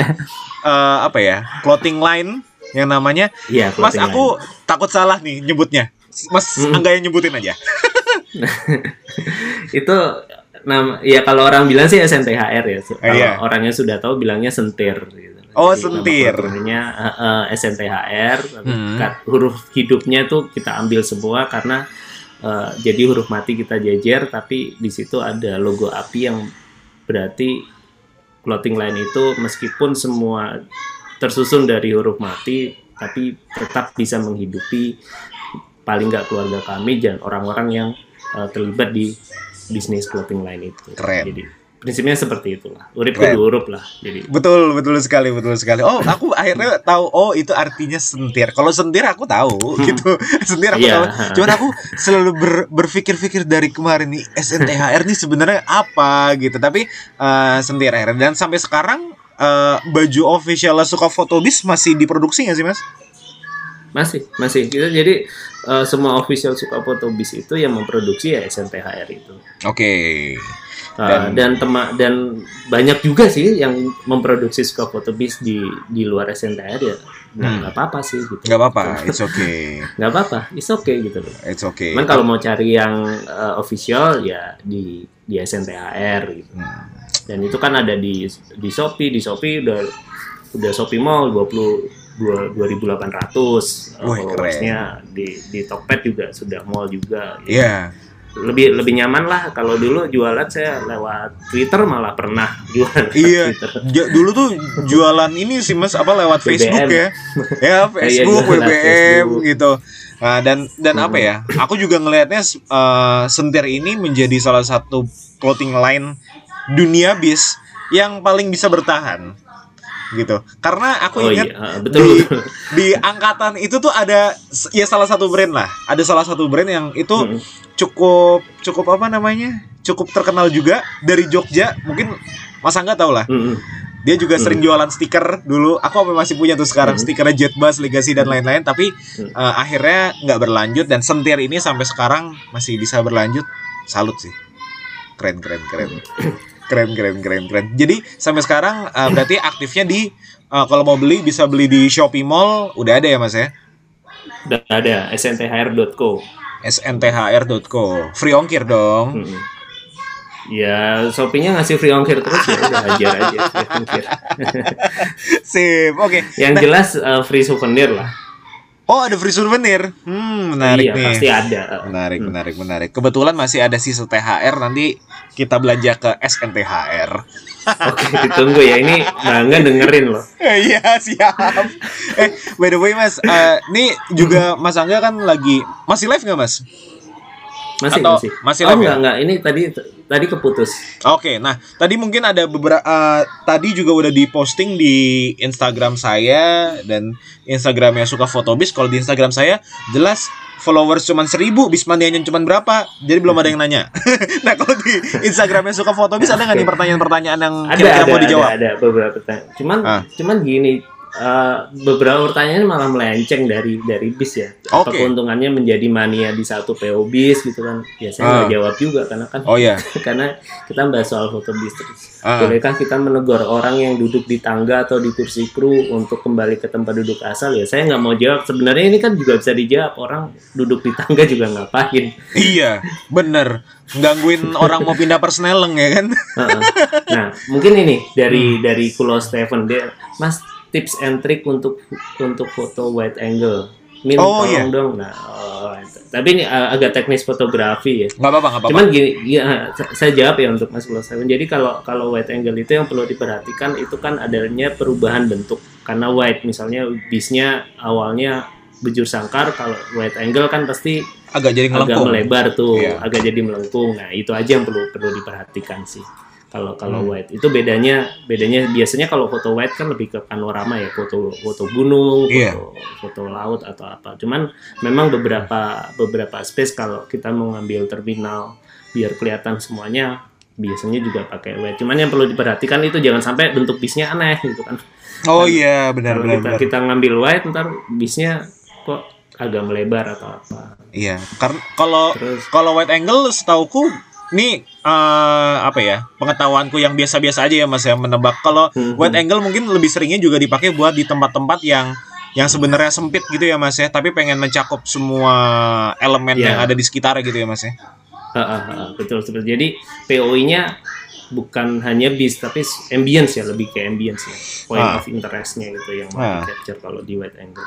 eh, apa ya? clothing line yang namanya iya Mas aku takut salah nih nyebutnya. Mas Mm. Angga yang nyebutin aja. itu nama ya kalau orang bilang sih SNTHR ya kalau iya. orangnya sudah tahu bilangnya sentir gitu. Oh, Jadi sentir. clothingnya, eh, eh, SNTHR Hmm. huruf hidupnya tuh kita ambil semua karena eh, jadi huruf mati kita jejer tapi di situ ada logo api yang berarti clothing line itu meskipun semua tersusun dari huruf mati tapi tetap bisa menghidupi paling nggak keluarga kami dan orang-orang yang eh, terlibat di bisnis clothing line itu. Keren. Jadi prinsipnya seperti itulah. Urip Keren. kudu urup lah. Jadi Betul, betul sekali, betul sekali. Oh, aku akhirnya tahu oh itu artinya sentir. Kalau sentir aku tahu gitu. sentir aku Iya. tahu. Cuman aku selalu ber- berpikir-pikir dari kemarin nih SNTHR nih sebenarnya apa gitu. Tapi eh, sentir akhirnya dan sampai sekarang eh, baju official suka fotobis masih diproduksi nggak sih, Mas? Masih masih kita jadi eh, semua official suka foto bis itu yang memproduksi ya SNTHR itu. Oke. Uh, Dan- dan tema dan banyak juga sih yang memproduksi suka foto bis di di luar SNTHR ya nggak Hmm. nggak apa-apa sih gitu nggak apa-apa, it's okay. nggak apa-apa it's okay gitu loh It's okay. cuman kalau mau cari yang uh, official ya di di SNTHR gitu Hmm. dan itu kan ada di di Shopee di Shopee udah udah Shopee Mall 20 dua- 2800 uh, Wih, followersnya di di Tokped juga sudah mall juga gitu. Iya. lebih lebih nyaman lah kalau dulu jualan saya lewat Twitter malah pernah jualan Iya. Ja- dulu tuh jualan ini sih Mas apa lewat BBM. Facebook ya. Ya, Facebook, jualan lewat BBM Facebook. gitu. Nah, dan dan Hmm. apa ya? Aku juga ngelihatnya eh, sentir ini menjadi salah satu clothing line dunia bis yang paling bisa bertahan gitu. Karena aku Oh ingat iya, betul. di betul. di angkatan itu tuh ada ya salah satu brand lah. Ada salah satu brand yang itu Hmm. cukup cukup apa namanya? Cukup terkenal juga dari Jogja. Mungkin Mas Angga tahu lah. Mm-mm. Dia juga sering jualan stiker dulu. Aku apa masih punya tuh sekarang Hmm. stikernya Jet Bus, Legacy dan lain-lain. Tapi Hmm. eh, akhirnya nggak berlanjut dan sentir ini sampai sekarang masih bisa berlanjut. Salut sih. Keren keren keren. Keren keren keren keren. Jadi sampai sekarang eh, berarti aktifnya di eh, kalau mau beli bisa beli di Shopee Mall udah ada ya Mas ya? Udah ada snthr.co. snthr.co. Free ongkir dong. Mm-mm. Ya, Shopee-nya ngasih free ongkir terus ya udah hajar aja free ongkir. Sip. Oke. Yang jelas eh, free souvenir lah. Oh, ada free souvenir. Hmm, menarik iya, nih. pasti ada. Menarik, Hmm. menarik, menarik. Kebetulan masih ada sisa THR nanti kita belanja ke SNTHR. Oke, ditunggu ya. Ini Bangga dengerin loh. Iya, siap. eh, by the way, Mas, eh, ini juga Mas Angga kan lagi masih live nggak, Mas? Masih Atau masih. masih oh, live ya? enggak, enggak. Ini tadi tadi keputus. Oke, nah tadi mungkin ada beberapa tadi juga udah diposting di Instagram saya dan Instagramnya suka fotobis. Kalau di Instagram saya jelas followers cuma seribu, Bismanianya cuma berapa, jadi belum ada yang nanya. nah kalau di Instagramnya suka fotobis ada nggak nih pertanyaan-pertanyaan yang Ada kira-kira ada, mau ada dijawab? ada beberapa pertanyaan. Cuman Ah. cuman gini, eh, beberapa pertanyaan malah melenceng dari dari bis ya. Apa keuntungannya menjadi mania di satu PO bis gitu kan? Ya saya Ah. nggak jawab juga karena kan Oh iya, karena kita bahas soal foto bis terus. Ah. Bolehkah kita menegur orang yang duduk di tangga atau di kursi kru untuk kembali ke tempat duduk asal? Ya saya nggak mau jawab. Sebenarnya ini kan juga bisa dijawab. Orang duduk di tangga juga ngapain? iya, bener. Gangguin orang mau pindah persneleng ya kan? Heeh. nah, mungkin ini dari Hmm. dari Kulo Steven dia, Mas tips and trick untuk untuk foto wide angle. Min Oh, tolong iya. dong. Nah, oh, tapi ini uh, agak teknis fotografi ya. Nggak apa-apa, apa-apa. Cuman gini, ya, sa- saya jawab ya untuk Mas Steven. Jadi kalau kalau wide angle itu yang perlu diperhatikan itu kan adanya perubahan bentuk. Karena wide misalnya bisnya awalnya bujur sangkar, kalau wide angle kan pasti Agak jadi agak ngelengkung. melebar tuh, Iya. agak jadi melengkung. Nah, itu aja yang perlu perlu diperhatikan sih. Kalau kalau Hmm. wide itu bedanya bedanya biasanya kalau foto wide kan lebih ke panorama ya, foto foto gunung, foto Iya. foto laut atau apa. Cuman memang beberapa beberapa space kalau kita mau ngambil terminal biar kelihatan semuanya biasanya juga pakai wide. Cuman yang perlu diperhatikan itu jangan sampai bentuk bisnya aneh gitu kan. Oh iya, benar Kalau benar kita benar. kita ngambil wide ntar bisnya kok agak melebar atau apa. Iya, karena kalau Terus Kalau wide angle setauku ini eh, apa ya pengetahuanku yang biasa-biasa aja ya mas yang menebak kalau Hmm, wide hmm. angle mungkin lebih seringnya juga dipakai buat di tempat-tempat yang yang sebenarnya sempit gitu ya mas ya tapi pengen mencakup semua elemen Iya. yang ada di sekitar gitu ya mas ya Ah, ah, ah, betul seperti jadi POI-nya bukan hanya bis tapi ambience ya lebih ke ambience ya point Ah. of interest-nya gitu yang mau di capture kalau di wide angle.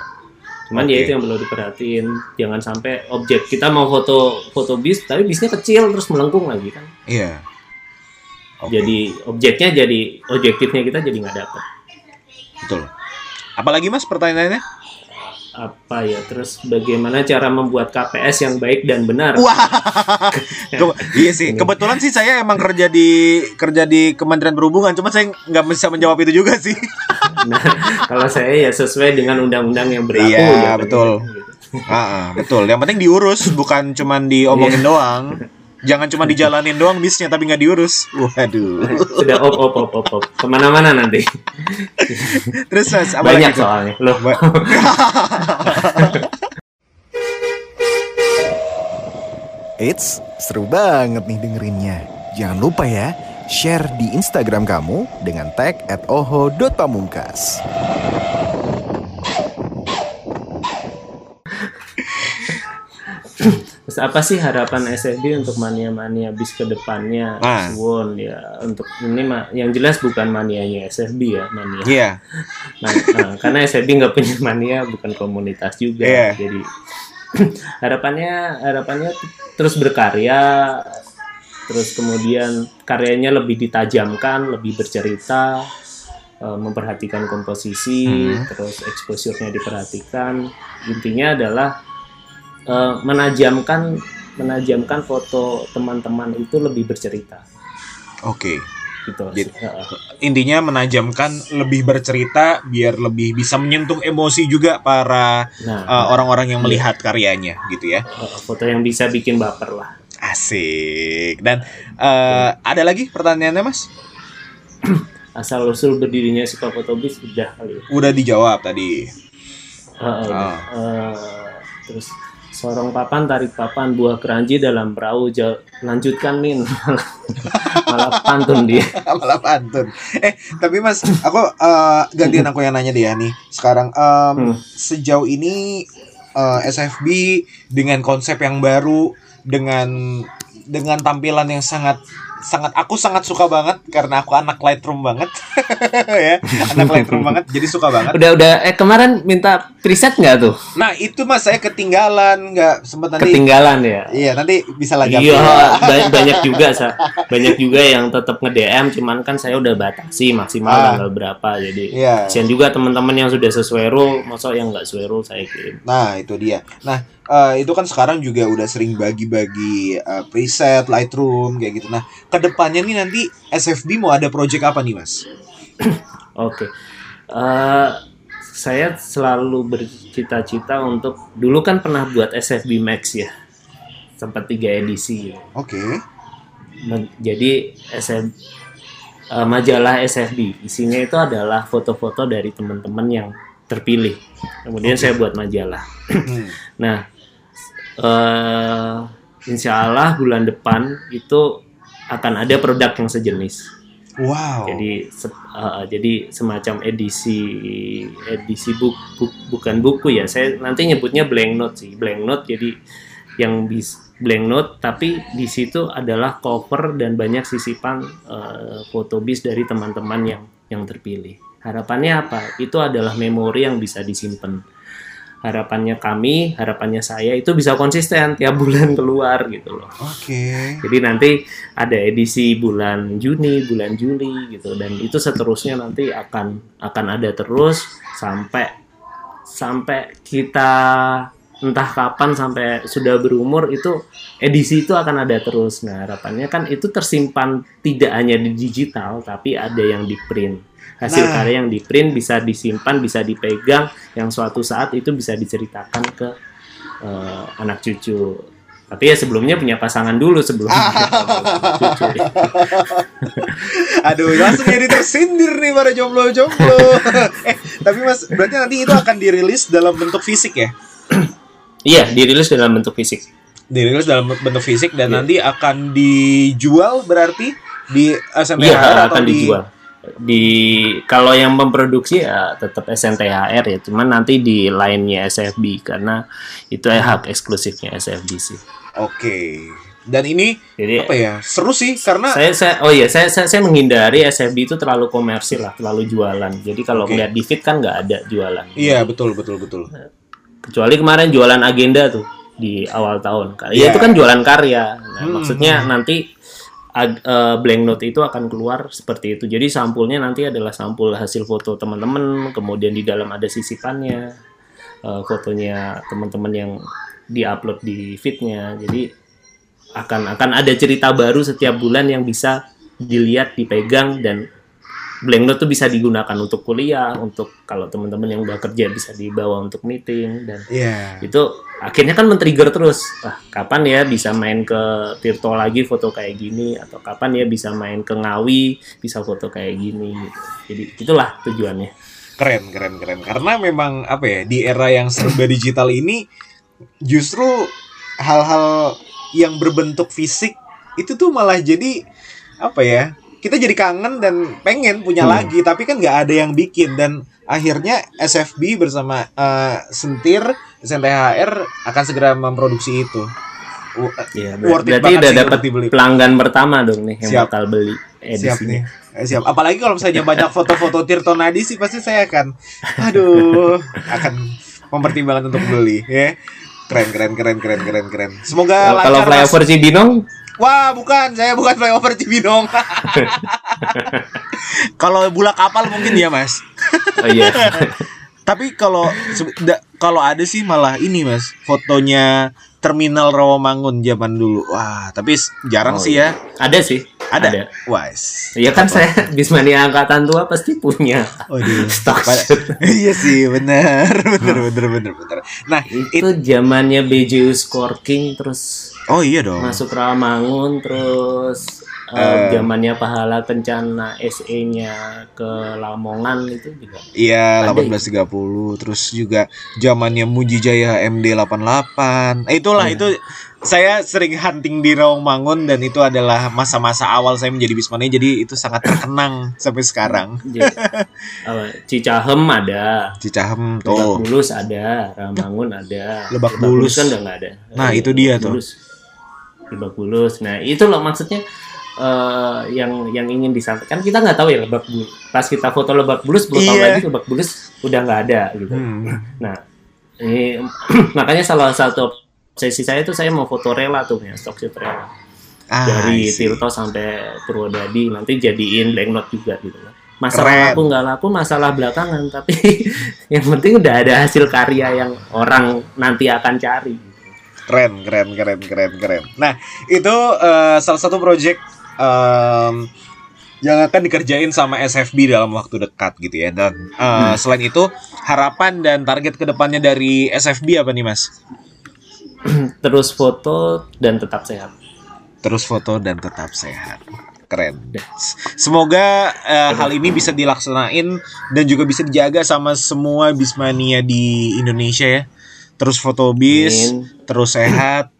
Cuman Oke. ya itu yang perlu diperhatiin. Jangan sampai objek kita mau foto foto bis tapi bisnya kecil terus melengkung lagi kan. iya. Oke, Jadi objeknya jadi objektifnya kita jadi nggak dapet. Betul. Apalagi mas pertanyaannya? Apa ya terus bagaimana cara membuat KPS yang baik dan benar? Wah. Ke- iya sih. Kebetulan sih saya emang kerja di kerja di Kementerian Perhubungan. Cuma saya nggak bisa menjawab itu juga sih Nah, kalau saya ya sesuai dengan undang-undang yang berlaku Iya, ya, betul. gitu. Ah, ah, betul. Yang penting diurus, bukan cuman diomongin Iya. doang. Jangan cuma dijalanin doang bisnya tapi nggak diurus. Waduh. sudah op op op op op ke mana-mana nanti Terus Mas, apa banyak lagi soalnya loh Ba- Eits, seru banget nih dengerinnya. Jangan lupa ya, share di Instagram kamu dengan tag at oho.pamungkas. Terus apa sih harapan SFB untuk mania-mania bis ke depannya Ah. Suwon ya untuk ini mah yang jelas bukan manianya SFB ya mania Iya. Nah, nah, karena SFB nggak punya mania bukan komunitas juga Iya. jadi harapannya harapannya terus berkarya terus kemudian karyanya lebih ditajamkan lebih bercerita eh, memperhatikan komposisi Hmm. terus exposure-nya diperhatikan intinya adalah eh, menajamkan menajamkan foto teman-teman itu lebih bercerita Oke. gitu Jadi- Heeh. Intinya menajamkan lebih bercerita biar lebih bisa menyentuh emosi juga para nah uh, orang-orang yang melihat karyanya gitu ya. eh, foto yang bisa bikin baper lah Asik. Dan uh, ada lagi pertanyaannya Mas? asal usul berdirinya suka fotobis udah kali ya. Udah dijawab tadi. Udah. Ah. Eh, terus sorong papan tarik papan buah keranji dalam perahu jauh lanjutkan min malah pantun dia malah pantun. Eh, tapi Mas, aku eh, gantian aku yang nanya deh ya nih. Sekarang em, Hmm. sejauh ini eh, SFB dengan konsep yang baru dengan dengan tampilan yang sangat sangat aku sangat suka banget karena aku anak Lightroom banget ya anak Lightroom banget jadi suka banget udah udah eh kemarin minta preset nggak tuh nah itu mas saya ketinggalan nggak sempat nanti ketinggalan ya iya nanti bisa lagi Iya, update. ba- banyak juga sa banyak juga yang tetap nge DM cuman kan saya udah batasi maksimal Ah. tanggal berapa jadi Iya. kasihan juga teman-teman yang sudah sesuai rule masuk yang nggak sesuai rule saya kirim Nah, itu dia. Nah, eh, itu kan sekarang juga udah sering bagi-bagi eh, preset Lightroom kayak gitu. Nah, ke depannya nih nanti SFB mau ada project apa nih, Mas? oke Eh, saya selalu bercita-cita untuk dulu kan pernah buat SFB Max ya sempat tiga edisi Oke. Men- jadi SF eh, majalah SFB isinya itu adalah foto-foto dari teman-teman yang terpilih kemudian saya buat majalah Hmm. nah eh insya Allah bulan depan itu akan ada produk yang sejenis. Wow. jadi se- eh, jadi semacam edisi edisi buku bukan buku ya. Saya nanti nyebutnya blank note sih. Blank note jadi yang bis blank note tapi di situ adalah cover dan banyak sisipan eh, foto bis dari teman-teman yang yang terpilih. Harapannya apa? Itu adalah memori yang bisa disimpan harapannya kami harapannya saya itu bisa konsisten tiap bulan keluar gitu loh Oke. jadi nanti ada edisi bulan Juni, bulan Juli gitu dan itu seterusnya nanti akan akan ada terus sampai sampai kita entah kapan sampai sudah berumur itu edisi itu akan ada terus. Nah, harapannya kan itu tersimpan tidak hanya di digital tapi ada yang di print. Hasil Nah. karya yang di print bisa disimpan, bisa dipegang yang suatu saat itu bisa diceritakan ke eh, anak cucu. Tapi ya sebelumnya punya pasangan dulu sebelum cucu. Aduh, langsung jadi tersindir nih para jomblo-jomblo. eh, tapi Mas, berarti nanti itu akan dirilis dalam bentuk fisik ya? Iya, dirilis dalam bentuk fisik. Dirilis dalam bentuk fisik dan Iya. nanti akan dijual berarti di SMTH Iya, atau akan di dijual. Di kalau yang memproduksi ya tetap SNTHR ya, cuman nanti di lainnya SFB karena itu ya hak eksklusifnya SFB sih. Oke. Dan ini Jadi apa ya? Seru sih karena saya, saya oh iya saya, saya saya menghindari SFB itu terlalu komersil lah, terlalu jualan. Jadi kalau Oke. melihat di feed kan nggak ada jualan. Iya, betul betul betul. Kecuali kemarin jualan agenda tuh di awal tahun. Iya. Ya itu kan jualan karya. Nah, Hmm, maksudnya nanti ag- eh, blank note itu akan keluar seperti itu. Jadi sampulnya nanti adalah sampul hasil foto teman-teman, kemudian di dalam ada sisipannya, eh, fotonya teman-teman yang diupload di feednya. Jadi akan akan ada cerita baru setiap bulan yang bisa dilihat, dipegang dan blank note tuh bisa digunakan untuk kuliah, untuk kalau teman-teman yang udah kerja bisa dibawa untuk meeting dan Iya. itu akhirnya kan men-trigger terus ah kapan ya bisa main ke Tirto lagi foto kayak gini atau kapan ya bisa main ke Ngawi bisa foto kayak gini gitu. jadi itulah tujuannya Keren, keren, keren. Karena memang apa ya di era yang serba digital ini justru hal-hal yang berbentuk fisik itu tuh malah jadi apa ya? Kita jadi kangen dan pengen punya Hmm. lagi, tapi kan nggak ada yang bikin dan akhirnya SFB bersama eh, Sentir SNTHR akan segera memproduksi itu. Uh, ya Worth it berarti udah dapat dibeli. pelanggan pertama dong nih yang Siap. bakal beli siap edisinya. nih. Eh, siap. Apalagi kalau misalnya banyak foto-foto Tirto Nadi sih pasti saya akan aduh akan mempertimbangkan untuk beli ya. Keren keren keren keren keren keren. Semoga kalau flyover Cibinong? Wah bukan. Saya bukan flyover Cibinong. Kalau bola kapal mungkin ya mas. Oh iya. Tapi kalau kalau ada sih malah ini mas fotonya terminal Rawamangun zaman dulu. Wah tapi jarang Oh, sih ya. Ada sih. Ada, ada. wais Iya kan saya Bismania angkatan tua pasti punya Waduh. stok. Iya sih, benar, benar, benar, benar, benar. Nah, it- itu zamannya BJU Scorking terus oh iya dong. masuk Rawamangun terus eh, Eh. zamannya pahala kencana SE-nya ke Lamongan itu juga. Iya, Ada 1830 terus juga zamannya Mujijaya MD 88. Eh, itulah Iya. itu saya sering hunting di Rawamangun dan itu adalah masa-masa awal saya menjadi Bismania jadi itu sangat terkenang sampai sekarang. Apa, Cicahem ada, Cicahem Lebak tuh. Bulus ada, Ramangun ada. Lebak Bulus. kan udah nggak ada. Nah, Eh, itu dia tuh. Bulus. Lebak Bulus. Nah, itu loh maksudnya eh, yang yang ingin disampaikan kita nggak tahu ya Lebak Bulus. Pas kita foto Lebak Bulus 10 tahun Iya. lagi Lebak Bulus udah nggak ada gitu. Hmm. Nah, ini makanya salah satu obsesi saya itu saya mau foto rela tuh ya, stock shoot rela. Ah, Dari. Tirto sampai Purwodadi nanti jadiin blank note juga gitu kan. Masalah Keren. laku nggak laku masalah belakangan tapi yang penting udah ada hasil karya yang orang nanti akan cari. gitu. Keren, keren, keren, keren, keren. Nah, itu eh, salah satu project em, yang akan dikerjain sama SFB dalam waktu dekat gitu ya. Dan eh, selain itu, harapan dan target ke depannya dari SFB apa nih, Mas? Terus foto dan tetap sehat. Terus foto dan tetap sehat. Keren. Semoga eh, hal ini bisa dilaksanain dan juga bisa dijaga sama semua bismania di Indonesia ya. Terus foto bis, Amin. terus sehat.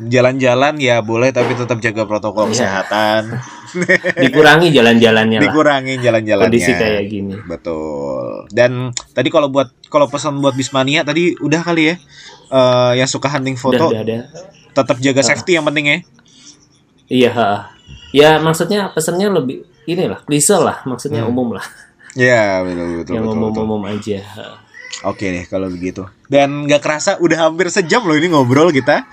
Jalan-jalan ya boleh tapi tetap jaga protokol Iya. kesehatan. Dikurangi jalan-jalannya lah. Dikurangin jalan-jalannya. Kondisi kayak gini. Betul. Dan tadi kalau buat kalau pesan buat bismania tadi udah kali ya. Eh, yang suka hunting Udah, foto udah tetap jaga safety yang penting ya. Iya. Ya maksudnya pesannya lebih inilah klise lah maksudnya Hmm. umum lah Ya betul betul yang betul, betul. umum-umum aja. Oke deh kalau begitu. Dan nggak kerasa udah hampir sejam loh ini ngobrol kita.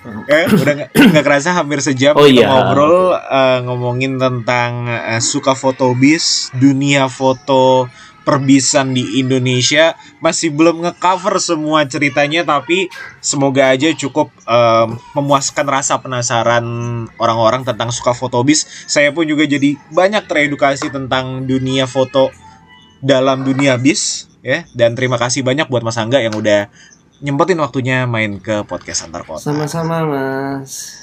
Eh, udah nggak kerasa hampir sejam Oh kita iya. ngobrol eh, ngomongin tentang eh, suka foto bis, dunia foto perbisan di Indonesia. Masih belum ngecover semua ceritanya tapi semoga aja cukup eh, memuaskan rasa penasaran orang-orang tentang suka foto bis. Saya pun juga jadi banyak teredukasi tentang dunia foto dalam dunia bis ya dan terima kasih banyak buat Mas Angga yang udah nyempetin waktunya main ke podcast antar kota. Sama-sama mas.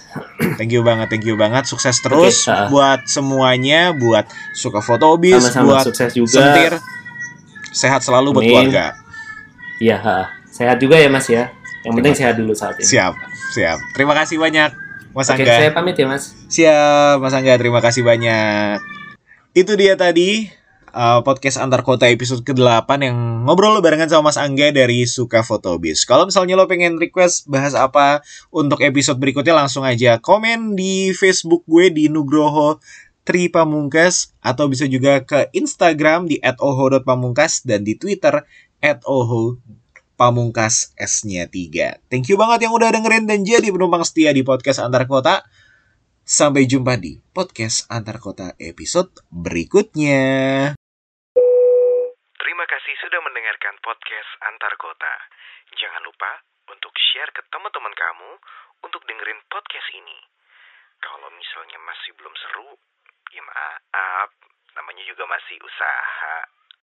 Thank you banget, thank you banget. Sukses terus Oke, ah. buat semuanya, buat suka foto bis, Sama-sama buat sukses juga. sentir. Sehat selalu buat Amin. keluarga. Iya. ha. Sehat juga ya mas ya. Yang penting Terima- sehat dulu saat ini. Siap, siap. Terima kasih banyak Mas Oke, Angga. saya pamit ya mas. Siap, Mas Angga. Terima kasih banyak. Itu dia tadi uh, podcast antar kota episode ke-8 yang ngobrol barengan sama Mas Angga dari Suka Fotobis. Kalau misalnya lo pengen request bahas apa untuk episode berikutnya langsung aja komen di Facebook gue di Nugroho Tri Pamungkas atau bisa juga ke Instagram di @oho.pamungkas dan di Twitter @oho Pamungkas S-nya 3. Thank you banget yang udah dengerin dan jadi penumpang setia di podcast antar kota. Sampai jumpa di podcast antar kota episode berikutnya. Terima kasih sudah mendengarkan podcast Antar Kota. Jangan lupa untuk share ke teman-teman kamu untuk dengerin podcast ini. Kalau misalnya masih belum seru, ya maaf, namanya juga masih usaha.